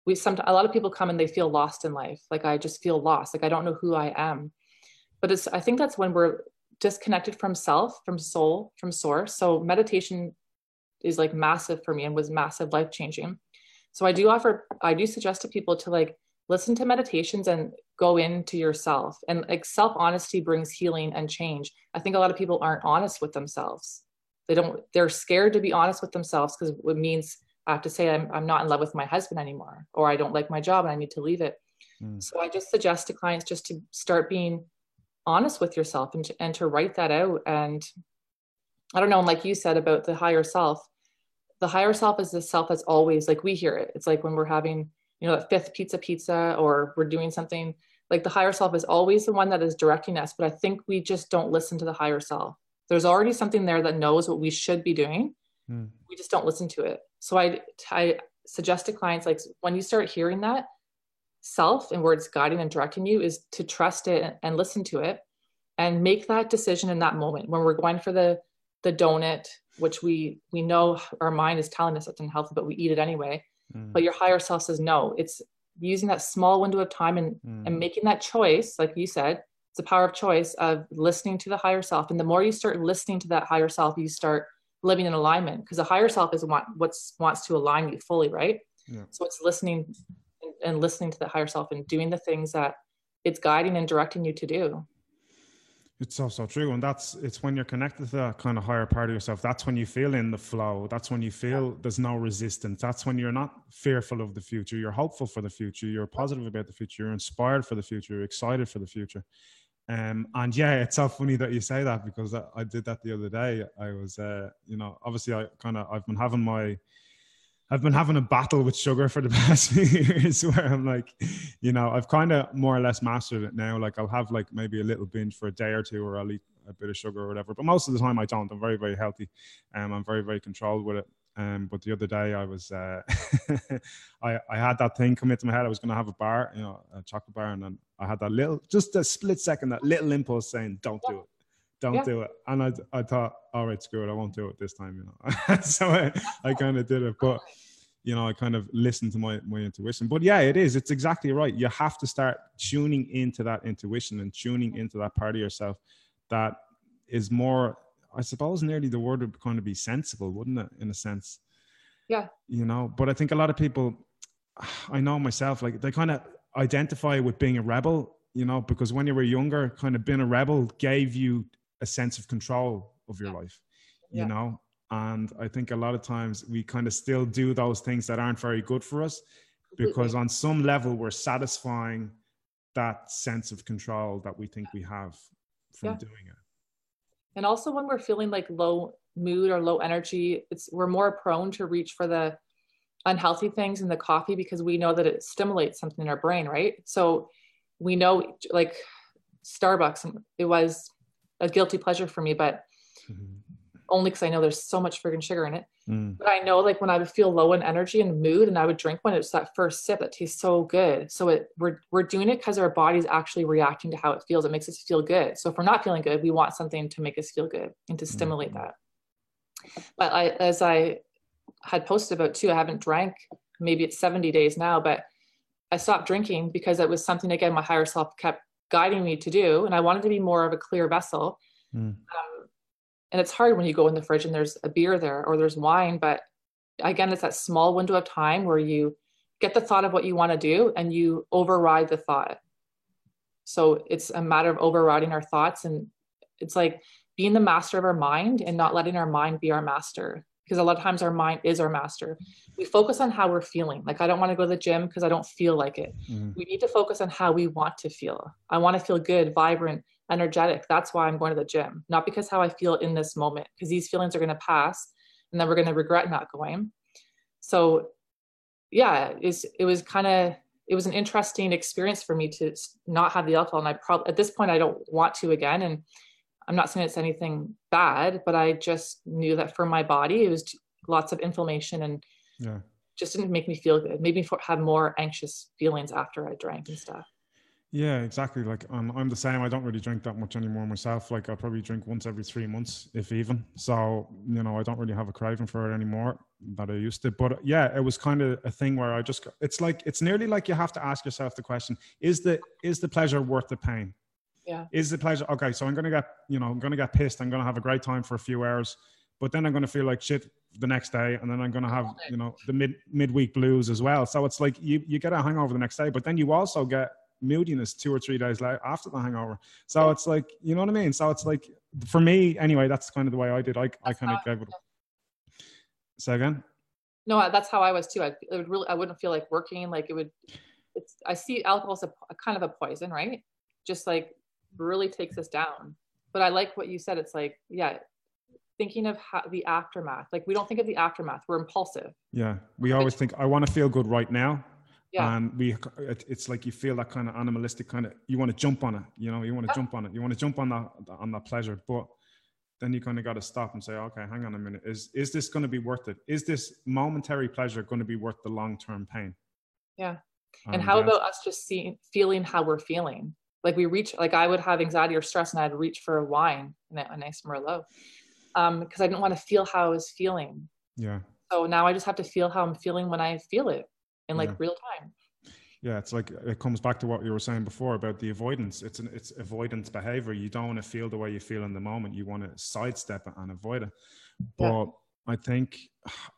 we sometimes a lot of people come and they feel lost in life. Like I just feel lost. Like I don't know who I am. But it's I think that's when we're disconnected from self, from soul, from source. So meditation is like massive for me and was massive life changing. So I do offer, I do suggest to people to like listen to meditations and go into yourself. And like self honesty brings healing and change. I think a lot of people aren't honest with themselves. They don't, they're scared to be honest with themselves because it means I have to say I'm, I'm not in love with my husband anymore, or I don't like my job and I need to leave it. Mm. So I just suggest to clients just to start being honest with yourself and to, and to write that out. And I don't know, and like you said about the higher self, the higher self is the self that's always like we hear it. It's like when we're having, you know, that fifth pizza pizza or we're doing something like the higher self is always the one that is directing us. But I think we just don't listen to the higher self. There's already something there that knows what we should be doing. Mm. We just don't listen to it. So I, I suggest to clients like when you start hearing that self and where it's guiding and directing you is to trust it and listen to it and make that decision in that moment when we're going for the the donut which we we know our mind is telling us it's unhealthy but we eat it anyway mm. but your higher self says no it's using that small window of time and mm. and making that choice like you said it's the power of choice of listening to the higher self and the more you start listening to that higher self you start living in alignment because the higher self is what what's wants to align you fully right yeah. so it's listening and, and listening to the higher self and doing the things that it's guiding and directing you to do it's so so true, and that's it's when you're connected to that kind of higher part of yourself. That's when you feel in the flow. That's when you feel there's no resistance. That's when you're not fearful of the future. You're hopeful for the future. You're positive about the future. You're inspired for the future. You're excited for the future. Um, and yeah, it's so funny that you say that because I, I did that the other day. I was, uh, you know, obviously I kind of I've been having my I've been having a battle with sugar for the past few years where I'm like, you know, I've kind of more or less mastered it now. Like I'll have like maybe a little binge for a day or two or I'll eat a bit of sugar or whatever. But most of the time I don't. I'm very, very healthy. Um, I'm very, very controlled with it. Um, but the other day I was, uh, I, I had that thing come into my head. I was going to have a bar, you know, a chocolate bar. And then I had that little, just a split second, that little impulse saying, don't do it don't yeah. do it. And I, I thought, all right, screw it, I won't do it this time, you know. so I, I kind of did it, but you know, I kind of listened to my my intuition. But yeah, it is. It's exactly right. You have to start tuning into that intuition and tuning into that part of yourself that is more. I suppose nearly the word would kind of be sensible, wouldn't it? In a sense. Yeah. You know, but I think a lot of people, I know myself, like they kind of identify with being a rebel you know, because when you were younger, kind of being a rebel gave you a sense of control of your life, you yeah. know? And I think a lot of times we kind of still do those things that aren't very good for us because on some level we're satisfying that sense of control that we think we have from yeah. doing it. And also when we're feeling like low mood or low energy, it's we're more prone to reach for the unhealthy things in the coffee because we know that it stimulates something in our brain, right? So we know like Starbucks, it was a guilty pleasure for me, but mm-hmm. only because I know there's so much friggin' sugar in it. Mm. But I know like when I would feel low in energy and mood and I would drink one, it's that first sip that tastes so good. So it we're we're doing it because our body's actually reacting to how it feels. It makes us feel good. So if we're not feeling good, we want something to make us feel good and to stimulate mm. that. But I as I had posted about too, I haven't drank maybe it's 70 days now, but I stopped drinking because it was something again my higher self kept guiding me to do, and I wanted to be more of a clear vessel. Mm. Um, and it's hard when you go in the fridge and there's a beer there or there's wine, but again, it's that small window of time where you get the thought of what you want to do and you override the thought. So it's a matter of overriding our thoughts, and it's like being the master of our mind and not letting our mind be our master because a lot of times our mind is our master. We focus on how we're feeling. Like, I don't want to go to the gym because I don't feel like it. Mm-hmm. We need to focus on how we want to feel. I want to feel good, vibrant, energetic. That's why I'm going to the gym, not because how I feel in this moment, because these feelings are going to pass and then we're going to regret not going. So, yeah, it's, it was kind of, it was an interesting experience for me to not have the alcohol. And I probably, at this point, I don't want to again. And I'm not saying it's anything bad, but I just knew that for my body, it was lots of inflammation and yeah. just didn't make me feel good. It made me have more anxious feelings after I drank and stuff. Yeah, exactly. Like I'm, I'm the same. I don't really drink that much anymore myself. Like I probably drink once every three months, if even. So you know, I don't really have a craving for it anymore that I used to. But uh, yeah, it was kind of a thing where I just. It's like it's nearly like you have to ask yourself the question: Is the is the pleasure worth the pain? Yeah. Is the pleasure okay so i'm gonna get you know i'm gonna get pissed i'm gonna have a great time for a few hours but then i'm gonna feel like shit the next day and then i'm gonna have you know the mid midweek blues as well. So it's like you you get a hangover the next day but then you also get moodiness two or three days later after the hangover. So it's like you know what i mean? So it's like for me anyway that's kind of the way i did. I, I kind of gave it say again? No that's how i was too. I would really i wouldn't feel like working like it would it's i see alcohol as a, a kind of a poison right? Just like really takes us down. But I like what you said. It's like, yeah, thinking of how, the aftermath. Like we don't think of the aftermath. We're impulsive. Yeah, we always think I want to feel good right now. Yeah. And we, it, it's like you feel that kind of animalistic kind of. You want to jump on it. You know, you want to yeah. jump on it. You want to jump on that on that pleasure, but then you kind of got to stop and say, okay, hang on a minute. Is is this going to be worth it? Is this momentary pleasure going to be worth the long term pain? Yeah. And, and how about us just seeing, feeling how we're feeling? Like we reach like i would have anxiety or stress and i'd reach for a wine and a, nice merlot um because i didn't want to feel how i was feeling. Yeah. So now i just have to feel how i'm feeling when i feel it in like yeah. real time. Yeah it's like it comes back to what you were saying before about the avoidance. It's an it's avoidance behavior. You don't want to feel the way you feel in the moment. You want to sidestep it and avoid it. But yeah. i think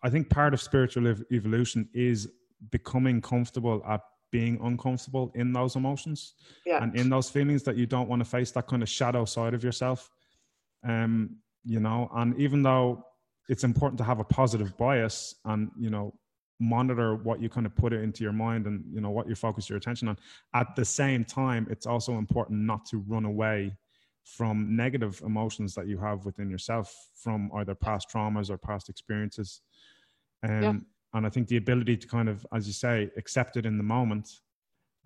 i think part of spiritual ev- evolution is becoming comfortable at being uncomfortable in those emotions yeah. and in those feelings that you don't want to face that kind of shadow side of yourself um you know? And even though it's important to have a positive bias and you know monitor what you kind of put it into your mind and you know what you focus your attention on at the same time it's also important not to run away from negative emotions that you have within yourself from either past traumas or past experiences. Um, yeah and I think the ability to kind of, as you say, accept it in the moment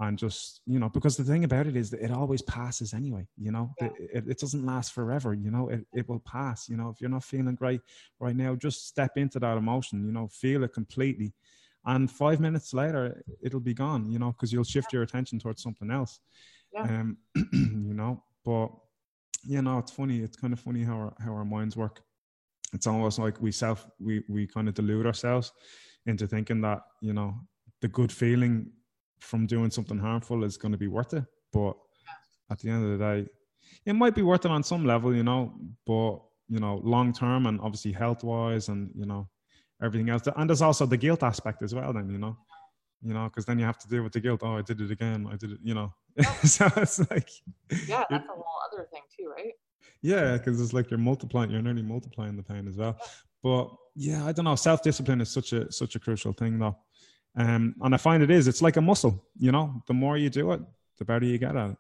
and just you know because the thing about it is that it always passes anyway you know? Yeah. it, it, doesn't last forever you know? It, it will pass you know? If you're not feeling great right now just step into that emotion you know? Feel it completely. And five minutes later it'll be gone you know? Because you'll shift your attention towards something else. Yeah. um you know? But you know it's funny it's kind of funny how our, how our minds work. It's almost like we self we we kind of delude ourselves into thinking that you know the good feeling from doing something harmful is going to be worth it. But at the end of the day it might be worth it on some level you know but you know long term and obviously health wise and you know everything else. And there's also the guilt aspect as well then you know. You know because then you have to deal with the guilt oh i did it again i did it you know. So it's like yeah that's a whole other thing too right? Yeah because it's like you're multiplying you're nearly multiplying the pain as well but yeah, I don't know. Self discipline is such a such a crucial thing, though. Um, and I find it is. It's like a muscle. You know, the more you do it, the better you get at it.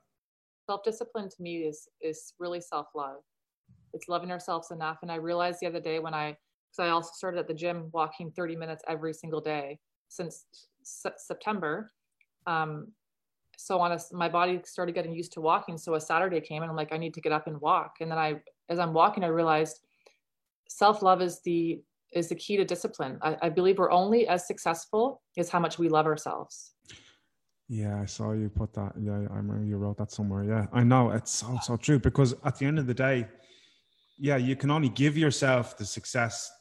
Self discipline to me is is really self love. It's loving ourselves enough. And I realized the other day when I, because I also started at the gym walking 30 minutes every single day since September. Um, so on a, my body started getting used to walking. So a Saturday came and I'm like, I need to get up and walk. And then I, as I'm walking, I realized self-love is the is the key to discipline. I, I, believe we're only as successful as how much we love ourselves. Yeah, I saw you put that. Yeah, I remember you wrote that somewhere. Yeah, I know it's so so true because at the end of the day, yeah, you can only give yourself the success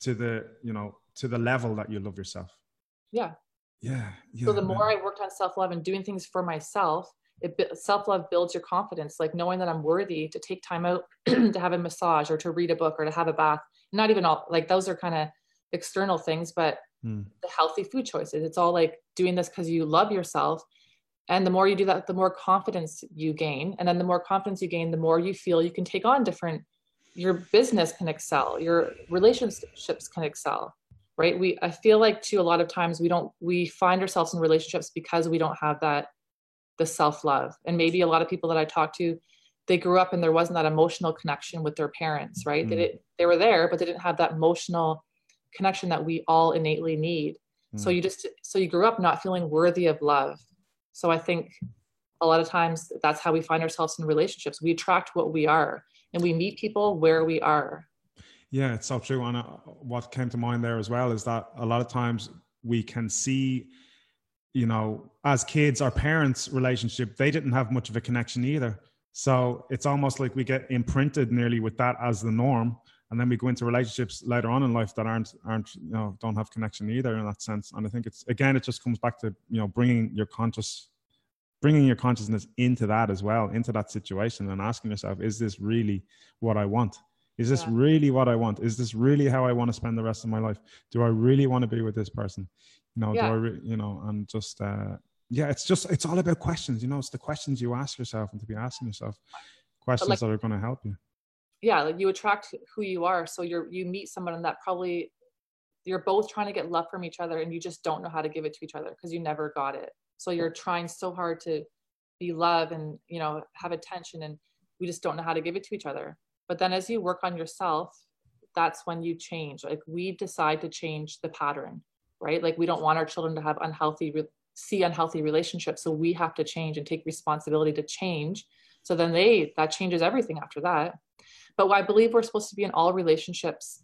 to the you know to the level that you love yourself. Yeah, Yeah. yeah so the more I worked on self love and doing things for myself, it self love builds your confidence, like knowing that I'm worthy to take time out to have a massage or to read a book or to have a bath. Not even all like those are kind of external things, but mm. the healthy food choices. It's all like doing this because you love yourself. And the more you do that, the more confidence you gain. And then the more confidence you gain, the more you feel you can take on different, your business can excel, your relationships can excel right we i feel like too a lot of times we don't we find ourselves in relationships because we don't have that the self-love and maybe a lot of people that i talk to they grew up and there wasn't that emotional connection with their parents right mm. they, did, they were there but they didn't have that emotional connection that we all innately need mm. so you just so you grew up not feeling worthy of love so i think a lot of times that's how we find ourselves in relationships we attract what we are and we meet people where we are yeah, it's so true. And what came to mind there as well is that a lot of times we can see, you know, as kids, our parents' relationship, they didn't have much of a connection either. So it's almost like we get imprinted nearly with that as the norm. And then we go into relationships later on in life that aren't, aren't, you know, don't have connection either in that sense. And I think it's, again, it just comes back to, you know, bringing your conscious, bringing your consciousness into that as well, into that situation and asking yourself, is this really what I want? Is this yeah. really what I want? Is this really how I want to spend the rest of my life? Do I really want to be with this person? You know, yeah. do I, re- you know, and just, uh, yeah, it's just, it's all about questions. You know, it's the questions you ask yourself and to be asking yourself questions like, that are going to help you. Yeah. Like you attract who you are. So you're, you meet someone that probably you're both trying to get love from each other and you just don't know how to give it to each other because you never got it. So you're trying so hard to be love and, you know, have attention and we just don't know how to give it to each other but then as you work on yourself, that's when you change. Like we decide to change the pattern, right? Like we don't want our children to have unhealthy, see unhealthy relationships. So we have to change and take responsibility to change. So then they, that changes everything after that. But I believe we're supposed to be in all relationships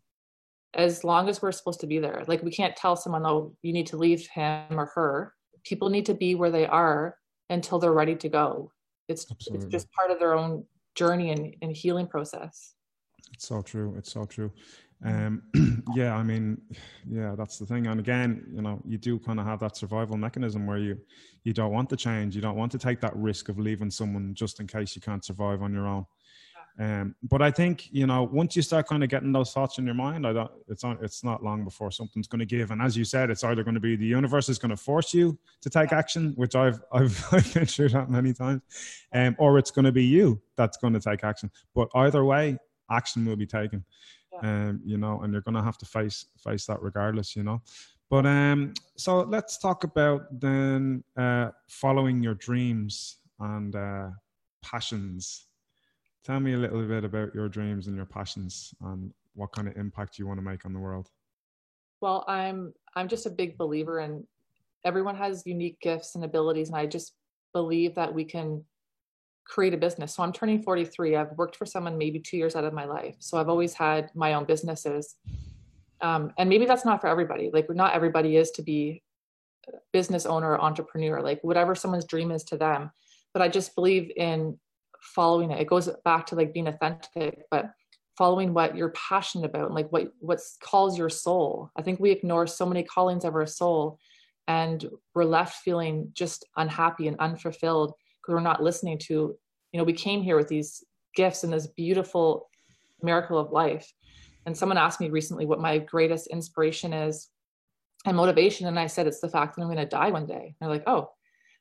as long as we're supposed to be there. Like we can't tell someone, oh, you need to leave him or her. People need to be where they are until they're ready to go. It's, it's just part of their own journey and, and healing process. It's so true. It's so true. Um, yeah, I mean, yeah, that's the thing. And again, you know, you do kind of have that survival mechanism where you you don't want to change. You don't want to take that risk of leaving someone just in case you can't survive on your own. Um, but I think you know once you start kind of getting those thoughts in your mind, I don't. It's on. It's not long before something's going to give. And as you said, it's either going to be the universe is going to force you to take action, which I've I've, I've been through that many times, um, or it's going to be you that's going to take action. But either way, action will be taken. Um, you know, and you're going to have to face face that regardless. You know. But um, so let's talk about then uh, following your dreams and uh, passions Tell me a little bit about your dreams and your passions and what kind of impact you want to make on the world. Well, I'm I'm just a big believer in everyone has unique gifts and abilities and I just believe that we can create a business. So I'm turning 43. I've worked for someone maybe 2 years out of my life. So I've always had my own businesses. Um, and maybe that's not for everybody. Like not everybody is to be business owner or entrepreneur, like whatever someone's dream is to them. But I just believe in following it. It goes back to like being authentic, but following what you're passionate about and like what what calls your soul. I think we ignore so many callings of our soul and we're left feeling just unhappy and unfulfilled we're not listening to, you know, we came here with these gifts and this beautiful miracle of life. And someone asked me recently what my greatest inspiration is and motivation. And I said, it's the fact that I'm going to die one day. And they're like, oh,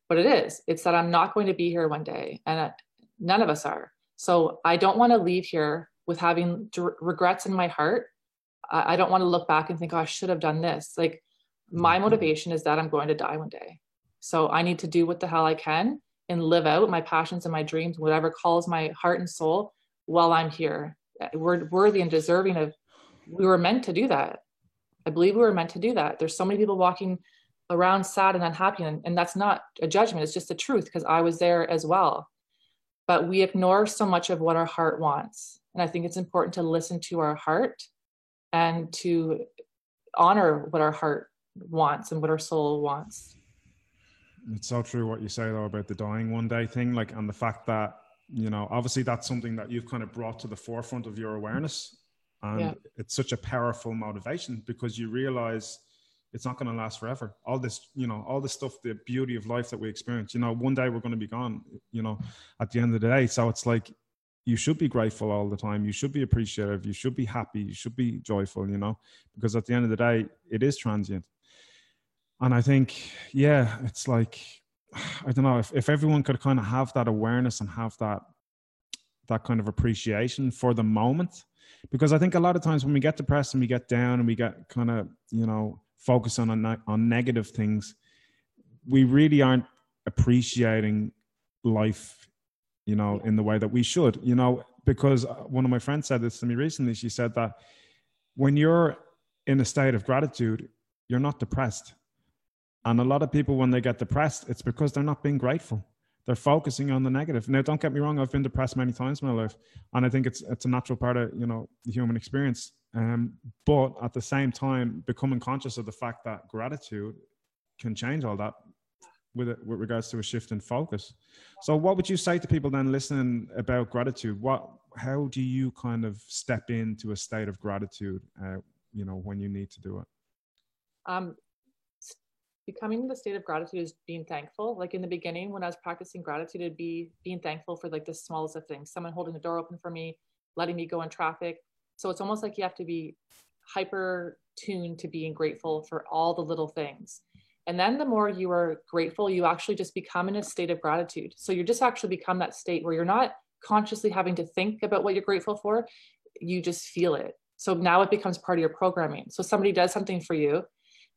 but it is. It's that I'm not going to be here one day. And None of us are. So I don't want to leave here with having regrets in my heart. I, I don't want to look back and think, oh, I should have done this. Like my mm-hmm. motivation is that I'm going to die one day. So I need to do what the hell I can and live out my passions and my dreams, whatever calls my heart and soul while I'm here. We're worthy and deserving of, we were meant to do that. I believe we were meant to do that. There's so many people walking around sad and unhappy, and, and that's not a judgment, it's just the truth because I was there as well but we ignore so much of what our heart wants. And I think it's important to listen to our heart and to honor what our heart wants and what our soul wants. It's so true what you say though about the dying one day thing, like, and the fact that, you know, obviously that's something that you've kind of brought to the forefront of your awareness. And yeah. it's such a powerful motivation because you realize, it's not going to last forever. All this, you know, all this stuff, the beauty of life that we experience, you know, one day we're going to be gone, you know, at the end of the day. So it's like you should be grateful all the time. You should be appreciative. You should be happy. You should be joyful, you know, because at the end of the day, it is transient. And I think, yeah, it's like, I don't know, if, if everyone could kind of have that awareness and have that, that kind of appreciation for the moment, because I think a lot of times when we get depressed and we get down and we get kind of, you know, focus on, on, negative things, we really aren't appreciating life, you know, in the way that we should, you know, because uh, one of my friends said this to me recently. She said that when you're in a state of gratitude, you're not depressed. And a lot of people, when they get depressed, it's because they're not being grateful. They're focusing on the negative. Now, don't get me wrong; I've been depressed many times in my life, and I think it's it's a natural part of you know the human experience. Um, but at the same time, becoming conscious of the fact that gratitude can change all that with it, with regards to a shift in focus. So, what would you say to people then listening about gratitude? What, how do you kind of step into a state of gratitude? Uh, you know, when you need to do it. Um, becoming the state of gratitude is being thankful. Like in the beginning, when I was practicing gratitude, it'd be being thankful for like the smallest of things. Someone holding the door open for me, letting me go in traffic, so it's almost like you have to be hyper tuned to being grateful for all the little things. And then the more you are grateful, you actually just become in a state of gratitude. So you just actually become that state where you're not consciously having to think about what you're grateful for, you just feel it. So now it becomes part of your programming. So somebody does something for you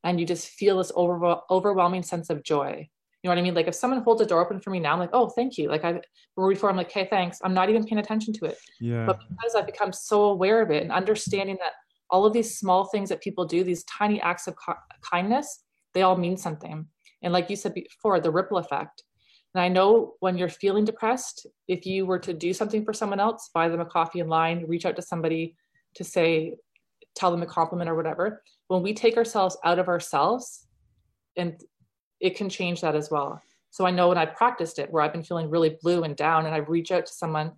and you just feel this over, overwhelming sense of joy. You know what I mean? Like if someone holds a door open for me now, I'm like, oh, thank you. Like I, before I'm like, okay, thanks. I'm not even paying attention to it. Yeah. But because I've become so aware of it and understanding that all of these small things that people do, these tiny acts of kindness, they all mean something. And like you said before, the ripple effect. And I know when you're feeling depressed, if you were to do something for someone else, buy them a coffee in line, reach out to somebody to say, tell them a compliment or whatever, when we take ourselves out of ourselves and it can change that as well. So I know when I practiced it, where I've been feeling really blue and down, and I reach out to someone,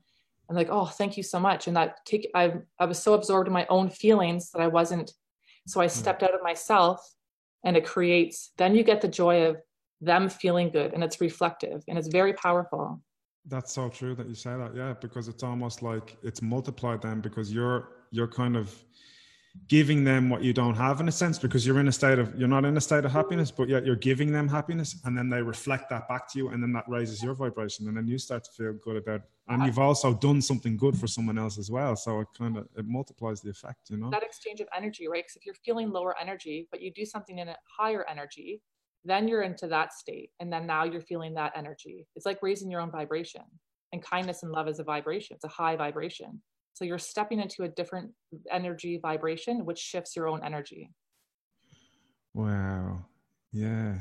and like, oh, thank you so much. And that take, I, I was so absorbed in my own feelings that I wasn't. So I hmm. stepped out of myself, and it creates. Then you get the joy of them feeling good, and it's reflective, and it's very powerful. That's so true that you say that, yeah, because it's almost like it's multiplied then because you're you're kind of giving them what you don't have in a sense because you're in a state of you're not in a state of happiness but yet you're giving them happiness and then they reflect that back to you and then that raises your vibration and then you start to feel good about and you've also done something good for someone else as well so it kind of it multiplies the effect you know? That exchange of energy right? Because if you're feeling lower energy but you do something in a higher energy then you're into that state and then now you're feeling that energy. It's like raising your own vibration and kindness and love is a vibration it's a high vibration so you're stepping into a different energy vibration, which shifts your own energy. Wow. Yeah.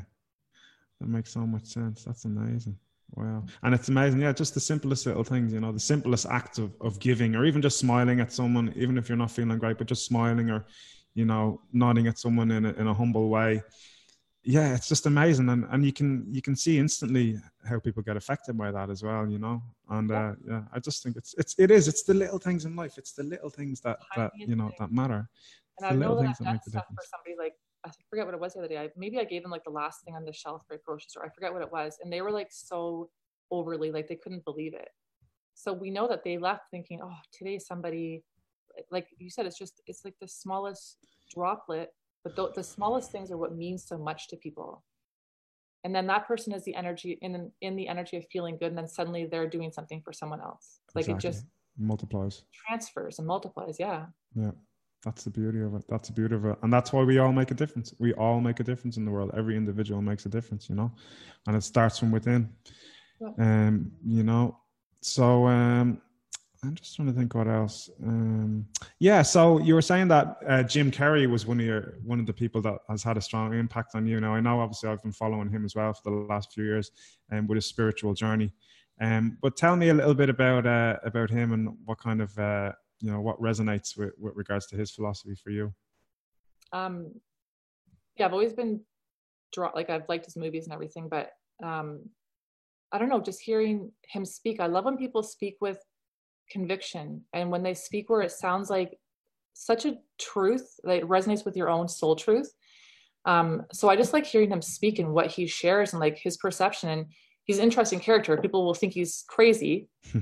That makes so much sense. That's amazing. Wow. And it's amazing. Yeah, just the simplest little things, you know, the simplest act of, of giving or even just smiling at someone, even if you're not feeling great, but just smiling or, you know, nodding at someone in a, in a humble way yeah, it's just amazing, and and you can you can see instantly how people get affected by that as well, you know. And uh, yeah, I just think it's it's it is it's the little things in life. It's the little things that that you know that matter. And I know that I've done stuff for somebody like I forget what it was the other day. I, maybe I gave them like the last thing on the shelf for a grocery store. I forget what it was, and they were like so overly like they couldn't believe it. So we know that they left thinking, oh, today somebody, like you said, it's just it's like the smallest droplet but the, the smallest things are what means so much to people. And then that person is the energy in in the energy of feeling good and then suddenly they're doing something for someone else. Like exactly. it just multiplies. Transfers and multiplies yeah. Yeah. That's the beauty of it. That's the beauty of it. And that's why we all make a difference. We all make a difference in the world. Every individual makes a difference you know? And it starts from within. Yeah. um you know? So um I'm just trying to think what else. Um, yeah, so you were saying that uh, Jim Carrey was one of your one of the people that has had a strong impact on you. Now I know obviously I've been following him as well for the last few years, and um, with his spiritual journey. Um, but tell me a little bit about uh, about him and what kind of uh, you know what resonates with, with regards to his philosophy for you. Um, yeah, I've always been like I've liked his movies and everything, but um, I don't know, just hearing him speak. I love when people speak with conviction and when they speak where it sounds like such a truth that resonates with your own soul truth Um, so I just like hearing him speak and what he shares and like his perception. And he's an interesting character. People will think he's crazy,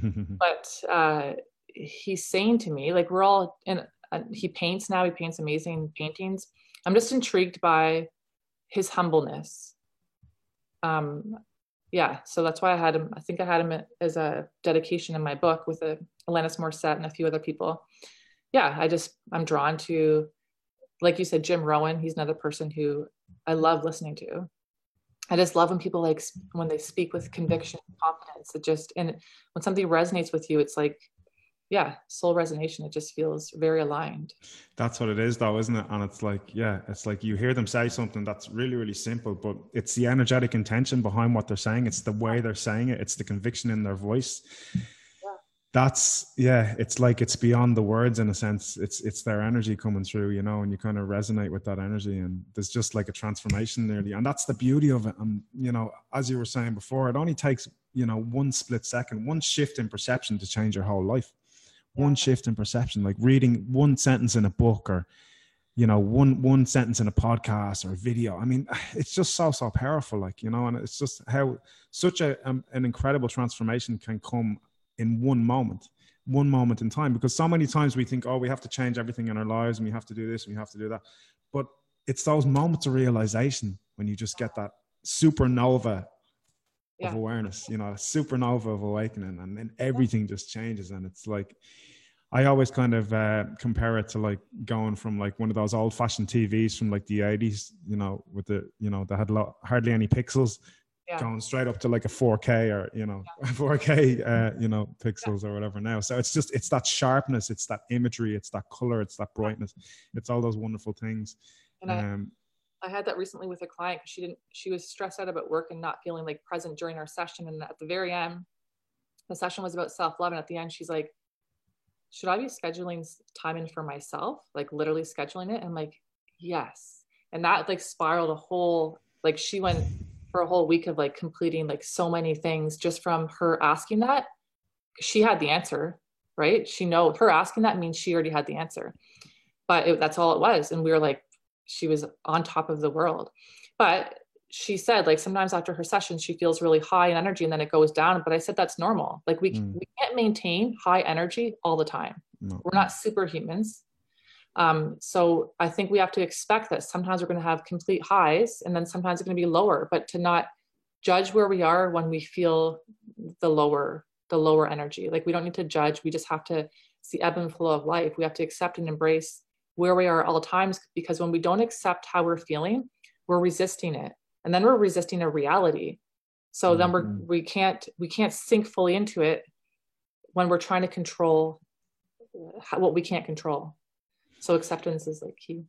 but uh, he's saying to me, like we're all and Uh, he paints now. He paints amazing paintings. I'm just intrigued by his humbleness. Um, yeah, so that's why I had him. I think I had him as a dedication in my book with a Alanis Morissette and a few other people. Yeah, I just I'm drawn to, like you said, Jim Rohn. He's another person who I love listening to. I just love when people like when they speak with conviction, confidence. It just and when something resonates with you, it's like yeah, soul resonation. It just feels very aligned. That's what it is, though, isn't it? And it's like, yeah, it's like you hear them say something that's really, really simple, but it's the energetic intention behind what they're saying. It's the way they're saying it. It's the conviction in their voice. That's yeah. It's like it's beyond the words in a sense. It's it's their energy coming through, you know, and you kind of resonate with that energy, and there's just like a transformation nearly, and that's the beauty of it. And you know, as you were saying before, it only takes you know one split second, one shift in perception to change your whole life one shift in perception like reading one sentence in a book or you know one one sentence in a podcast or a video i mean it's just so so powerful like you know and it's just how such a um, an incredible transformation can come in one moment one moment in time because so many times we think oh we have to change everything in our lives and we have to do this and we have to do that but it's those moments of realization when you just get that supernova yeah. of awareness you know supernova of awakening and then everything just changes and it's like I always kind of uh, compare it to like going from like one of those old fashioned TVs from like the 80s, you know, with the, you know, that had lo- hardly any pixels, yeah. going straight up to like a 4K or, you know, yeah. 4K, uh, you know, pixels yeah. or whatever now. So it's just, it's that sharpness, it's that imagery, it's that color, it's that brightness, it's all those wonderful things. And um, I, I had that recently with a client because she didn't, she was stressed out about work and not feeling like present during our session. And at the very end, the session was about self love. And at the end, she's like, should I be scheduling time in for myself? Like literally scheduling it? And like, yes. And that like spiraled a whole, like she went for a whole week of like completing like so many things just from her asking that. She had the answer, right? She know her asking that means she already had the answer. But it, that's all it was. And we were like, she was on top of the world. But she said like sometimes after her session she feels really high in energy and then it goes down but i said that's normal like we, mm. we can't maintain high energy all the time no. we're not superhumans um, so i think we have to expect that sometimes we're going to have complete highs and then sometimes it's going to be lower but to not judge where we are when we feel the lower the lower energy. Like we don't need to judge. We just have to see ebb and flow of life. We have to accept and embrace where we are at all times because when we don't accept how we're feeling we're resisting it. And then we're resisting a reality. So mm-hmm. then we're mm-hmm. we can't we can't sink fully into it when we're trying to control what we can't control so acceptance is like key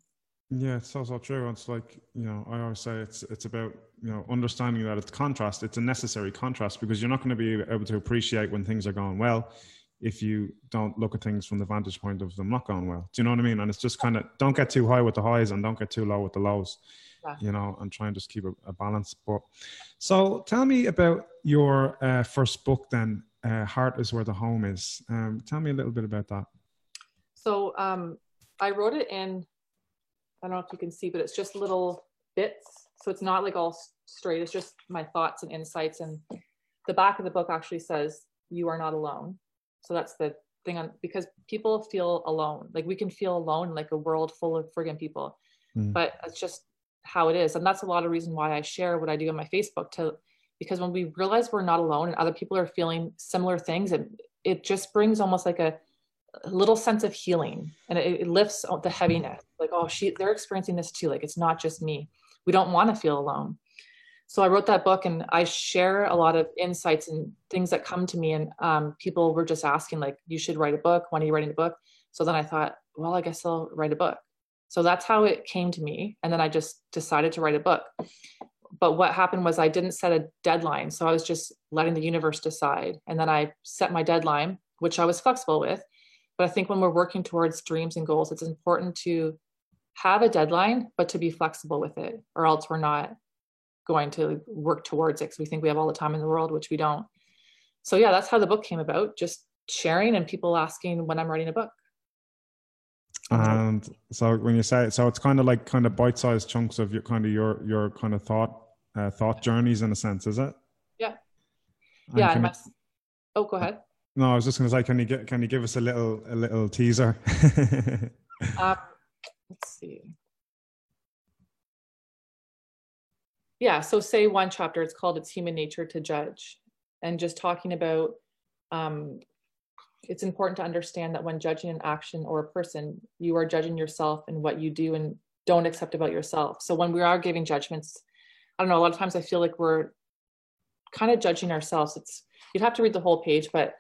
yeah it's also true it's like you know i always say it's it's about you know understanding that it's contrast it's a necessary contrast because you're not going to be able to appreciate when things are going well if you don't look at things from the vantage point of them not going well do you know what i mean and it's just kind of don't get too high with the highs and don't get too low with the lows yeah. you know, and try and just keep a, a, balance. But so tell me about your uh, first book then, uh, Heart is Where the Home Is. Um, tell me a little bit about that. So um, I wrote it in, I don't know if you can see, but it's just little bits. So it's not like all straight, it's just my thoughts and insights. And the back of the book actually says, You are not alone. So that's the thing on because people feel alone. Like we can feel alone, like a world full of friggin' people. Mm. But it's just how it is and that's a lot of reason why i share what i do on my facebook to because when we realize we're not alone and other people are feeling similar things it, it just brings almost like a, a little sense of healing and it, it, lifts the heaviness like oh she they're experiencing this too like it's not just me we don't want to feel alone so i wrote that book and i share a lot of insights and things that come to me and um, people were just asking like you should write a book when are you writing a book so then i thought well i guess i'll write a book so that's how it came to me. And then I just decided to write a book. But what happened was I didn't set a deadline. So I was just letting the universe decide. And then I set my deadline, which I was flexible with. But I think when we're working towards dreams and goals, it's important to have a deadline, but to be flexible with it, or else we're not going to work towards it because we think we have all the time in the world, which we don't. So, yeah, that's how the book came about just sharing and people asking when I'm writing a book. And so when you say it, so it's kind of like kind of bite-sized chunks of your kind of your your kind of thought uh, thought journeys in a sense, is it? Yeah. And yeah. My, oh, go ahead. No, I was just going to say, can you get can you give us a little a little teaser? um, let's see. Yeah. So say one chapter. It's called "It's Human Nature to Judge," and just talking about um, it's important to understand that when judging an action or a person, you are judging yourself and what you do and don't accept about yourself. So when we are giving judgments, I don't know, a lot of times I feel like we're kind of judging ourselves. It's you'd have to read the whole page, but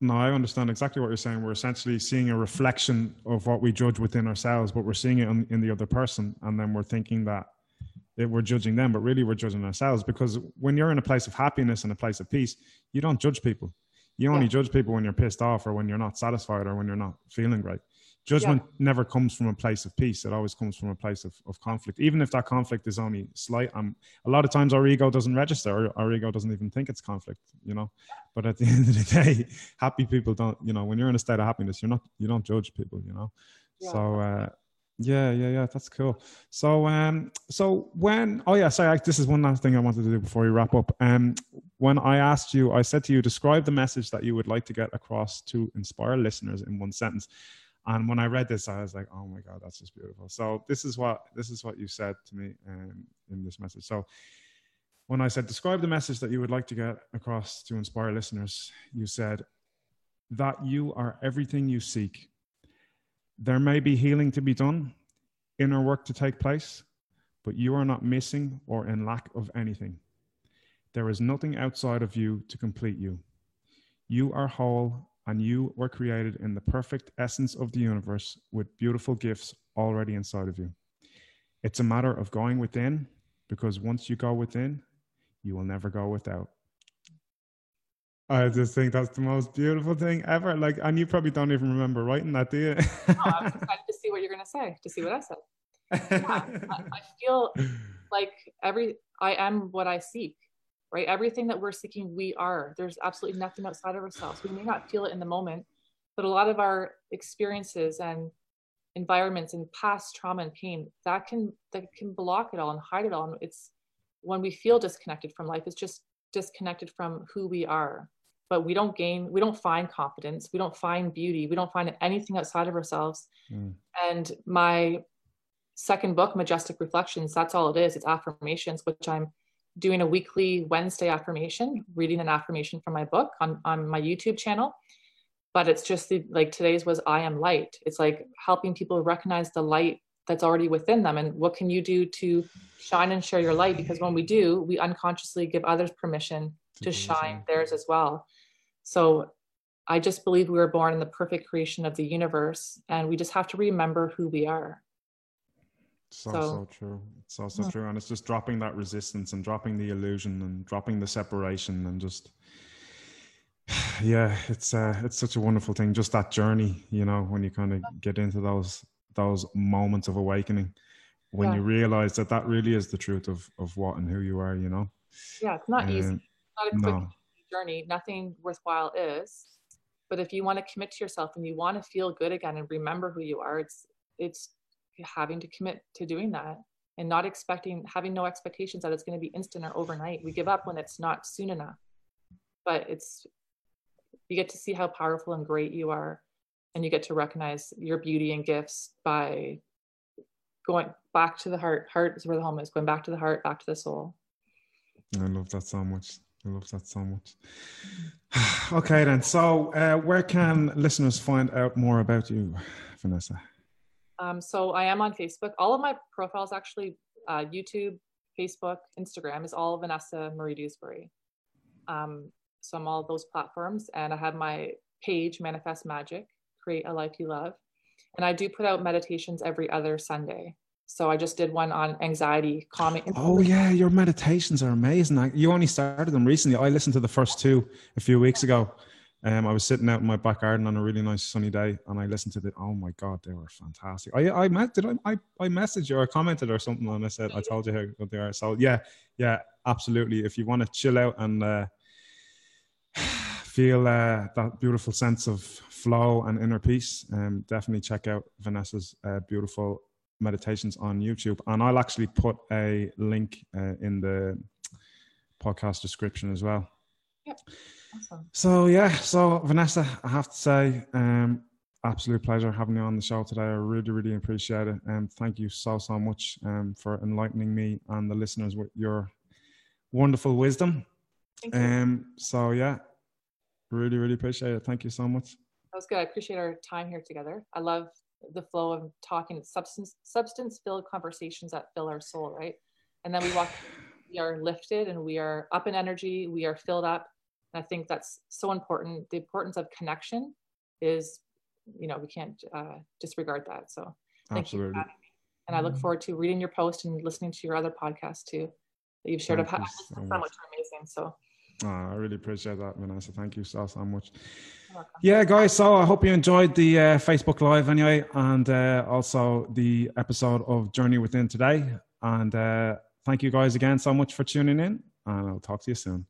no, I understand exactly what you're saying. We're essentially seeing a reflection of what we judge within ourselves, but we're seeing it in, in the other person, and then we're thinking that we're judging them, but really we're judging ourselves. Because when you're in a place of happiness and a place of peace, you don't judge people. You only yeah. judge people when you're pissed off or when you're not satisfied or when you're not feeling great. Judgment yeah. never comes from a place of peace. It always comes from a place of, of conflict. Even if that conflict is only slight, um, a lot of times our ego doesn't register. Our, our ego doesn't even think it's conflict, you know. But at the end of the day, happy people don't, you know, when you're in a state of happiness, you're not, you don't judge people, you know. Yeah. So, uh, yeah, yeah, yeah. That's cool. So, um, so when, oh yeah, sorry, I, this is one last thing I wanted to do before we wrap up. Um, when I asked you, I said to you, describe the message that you would like to get across to inspire listeners in one sentence. And when I read this, I was like, oh my god, that's just beautiful. So this is what this is what you said to me um, in this message. So when I said describe the message that you would like to get across to inspire listeners, you said that you are everything you seek there may be healing to be done, inner work to take place, but you are not missing or in lack of anything. There is nothing outside of you to complete you. You are whole and you were created in the perfect essence of the universe with beautiful gifts already inside of you. It's a matter of going within because once you go within, you will never go without. I just think that's the most beautiful thing ever. Like, and you probably don't even remember writing that, do you? no, I'm excited to see what you're going to say, to see what I said. Yeah, I, I feel like every, I am what I seek, right? Everything that we're seeking, we are. There's absolutely nothing outside of ourselves. We may not feel it in the moment, but a lot of our experiences and environments and past trauma and pain that can that can block it all and hide it all. And it's when we feel disconnected from life, it's just disconnected from who we are but we don't gain we don't find confidence we don't find beauty we don't find anything outside of ourselves mm. and my second book majestic reflections that's all it is it's affirmations which i'm doing a weekly wednesday affirmation reading an affirmation from my book on, on my youtube channel. But it's just the, like today's was i am light. It's like helping people recognize the light that's already within them. And what can you do to shine and share your light? Because when we do we unconsciously give others permission to mm-hmm. shine theirs as well. So I just believe we were born in the perfect creation of the universe, and we just have to remember who we are. So, so, so true. It's so, so yeah. true. And it's just dropping that resistance and dropping the illusion and dropping the separation and just, yeah, it's, uh, it's such a wonderful thing. Just that journey, you know, when you kind of get into those, those moments of awakening, when yeah. you realize that that really is the truth of, of what and who you are, you know? Yeah, it's not easy. It's not a quick no journey, nothing worthwhile is. But if you want to commit to yourself and you want to feel good again and remember who you are, it's it's having to commit to doing that and not expecting having no expectations that it's going to be instant or overnight. We give up when it's not soon enough. But it's you get to see how powerful and great you are and you get to recognize your beauty and gifts by going back to the heart. Heart is where the home is, going back to the heart, back to the soul. I love that so much. I love that so much. okay, then. So, uh, where can listeners find out more about you, Vanessa? Um, so, I am on Facebook. All of my profiles, actually, uh, YouTube, Facebook, Instagram, is all Vanessa Marie Dewsbury. Um, so, I'm all those platforms, and I have my page, Manifest Magic, Create a Life You Love. And I do put out meditations every other Sunday. So I just did one on anxiety, calming. Oh yeah, your meditations are amazing. You only started them recently. I listened to the first two a few weeks ago. Um, I was sitting out in my back garden on a really nice sunny day, and I listened to the. Oh my god, they were fantastic. I I met did I I, I messaged you or commented or something, and I said I told you how good they are. So yeah, yeah, absolutely. If you want to chill out and uh, feel uh, that beautiful sense of flow and inner peace, um, definitely check out Vanessa's uh, beautiful meditations on YouTube. And I'll actually put a link uh, in the podcast description as well. Yep. Awesome. So yeah, so Vanessa, I have to say, um, absolute pleasure having you on the show today. I really, really appreciate it. And thank you so, so much um, for enlightening me and the listeners with your wonderful wisdom. Thank you. Um, so yeah, really, really appreciate it. Thank you so much. That was good. I appreciate our time here together. I love the flow of talking substance substance filled conversations that fill our soul, right? And then we walk we are lifted and we are up in energy, we are filled up. And I think that's so important. The importance of connection is, you know, we can't uh, disregard that. So thank Absolutely. you And I look forward to reading your post and listening to your other podcast too that you've shared. Had so much amazing. So Oh, I really appreciate that, Vanessa. Thank you so, so much. Yeah, guys. So I hope you enjoyed the uh, Facebook Live anyway, and uh, also the episode of Journey Within today. And uh, thank you guys again so much for tuning in, and I'll talk to you soon.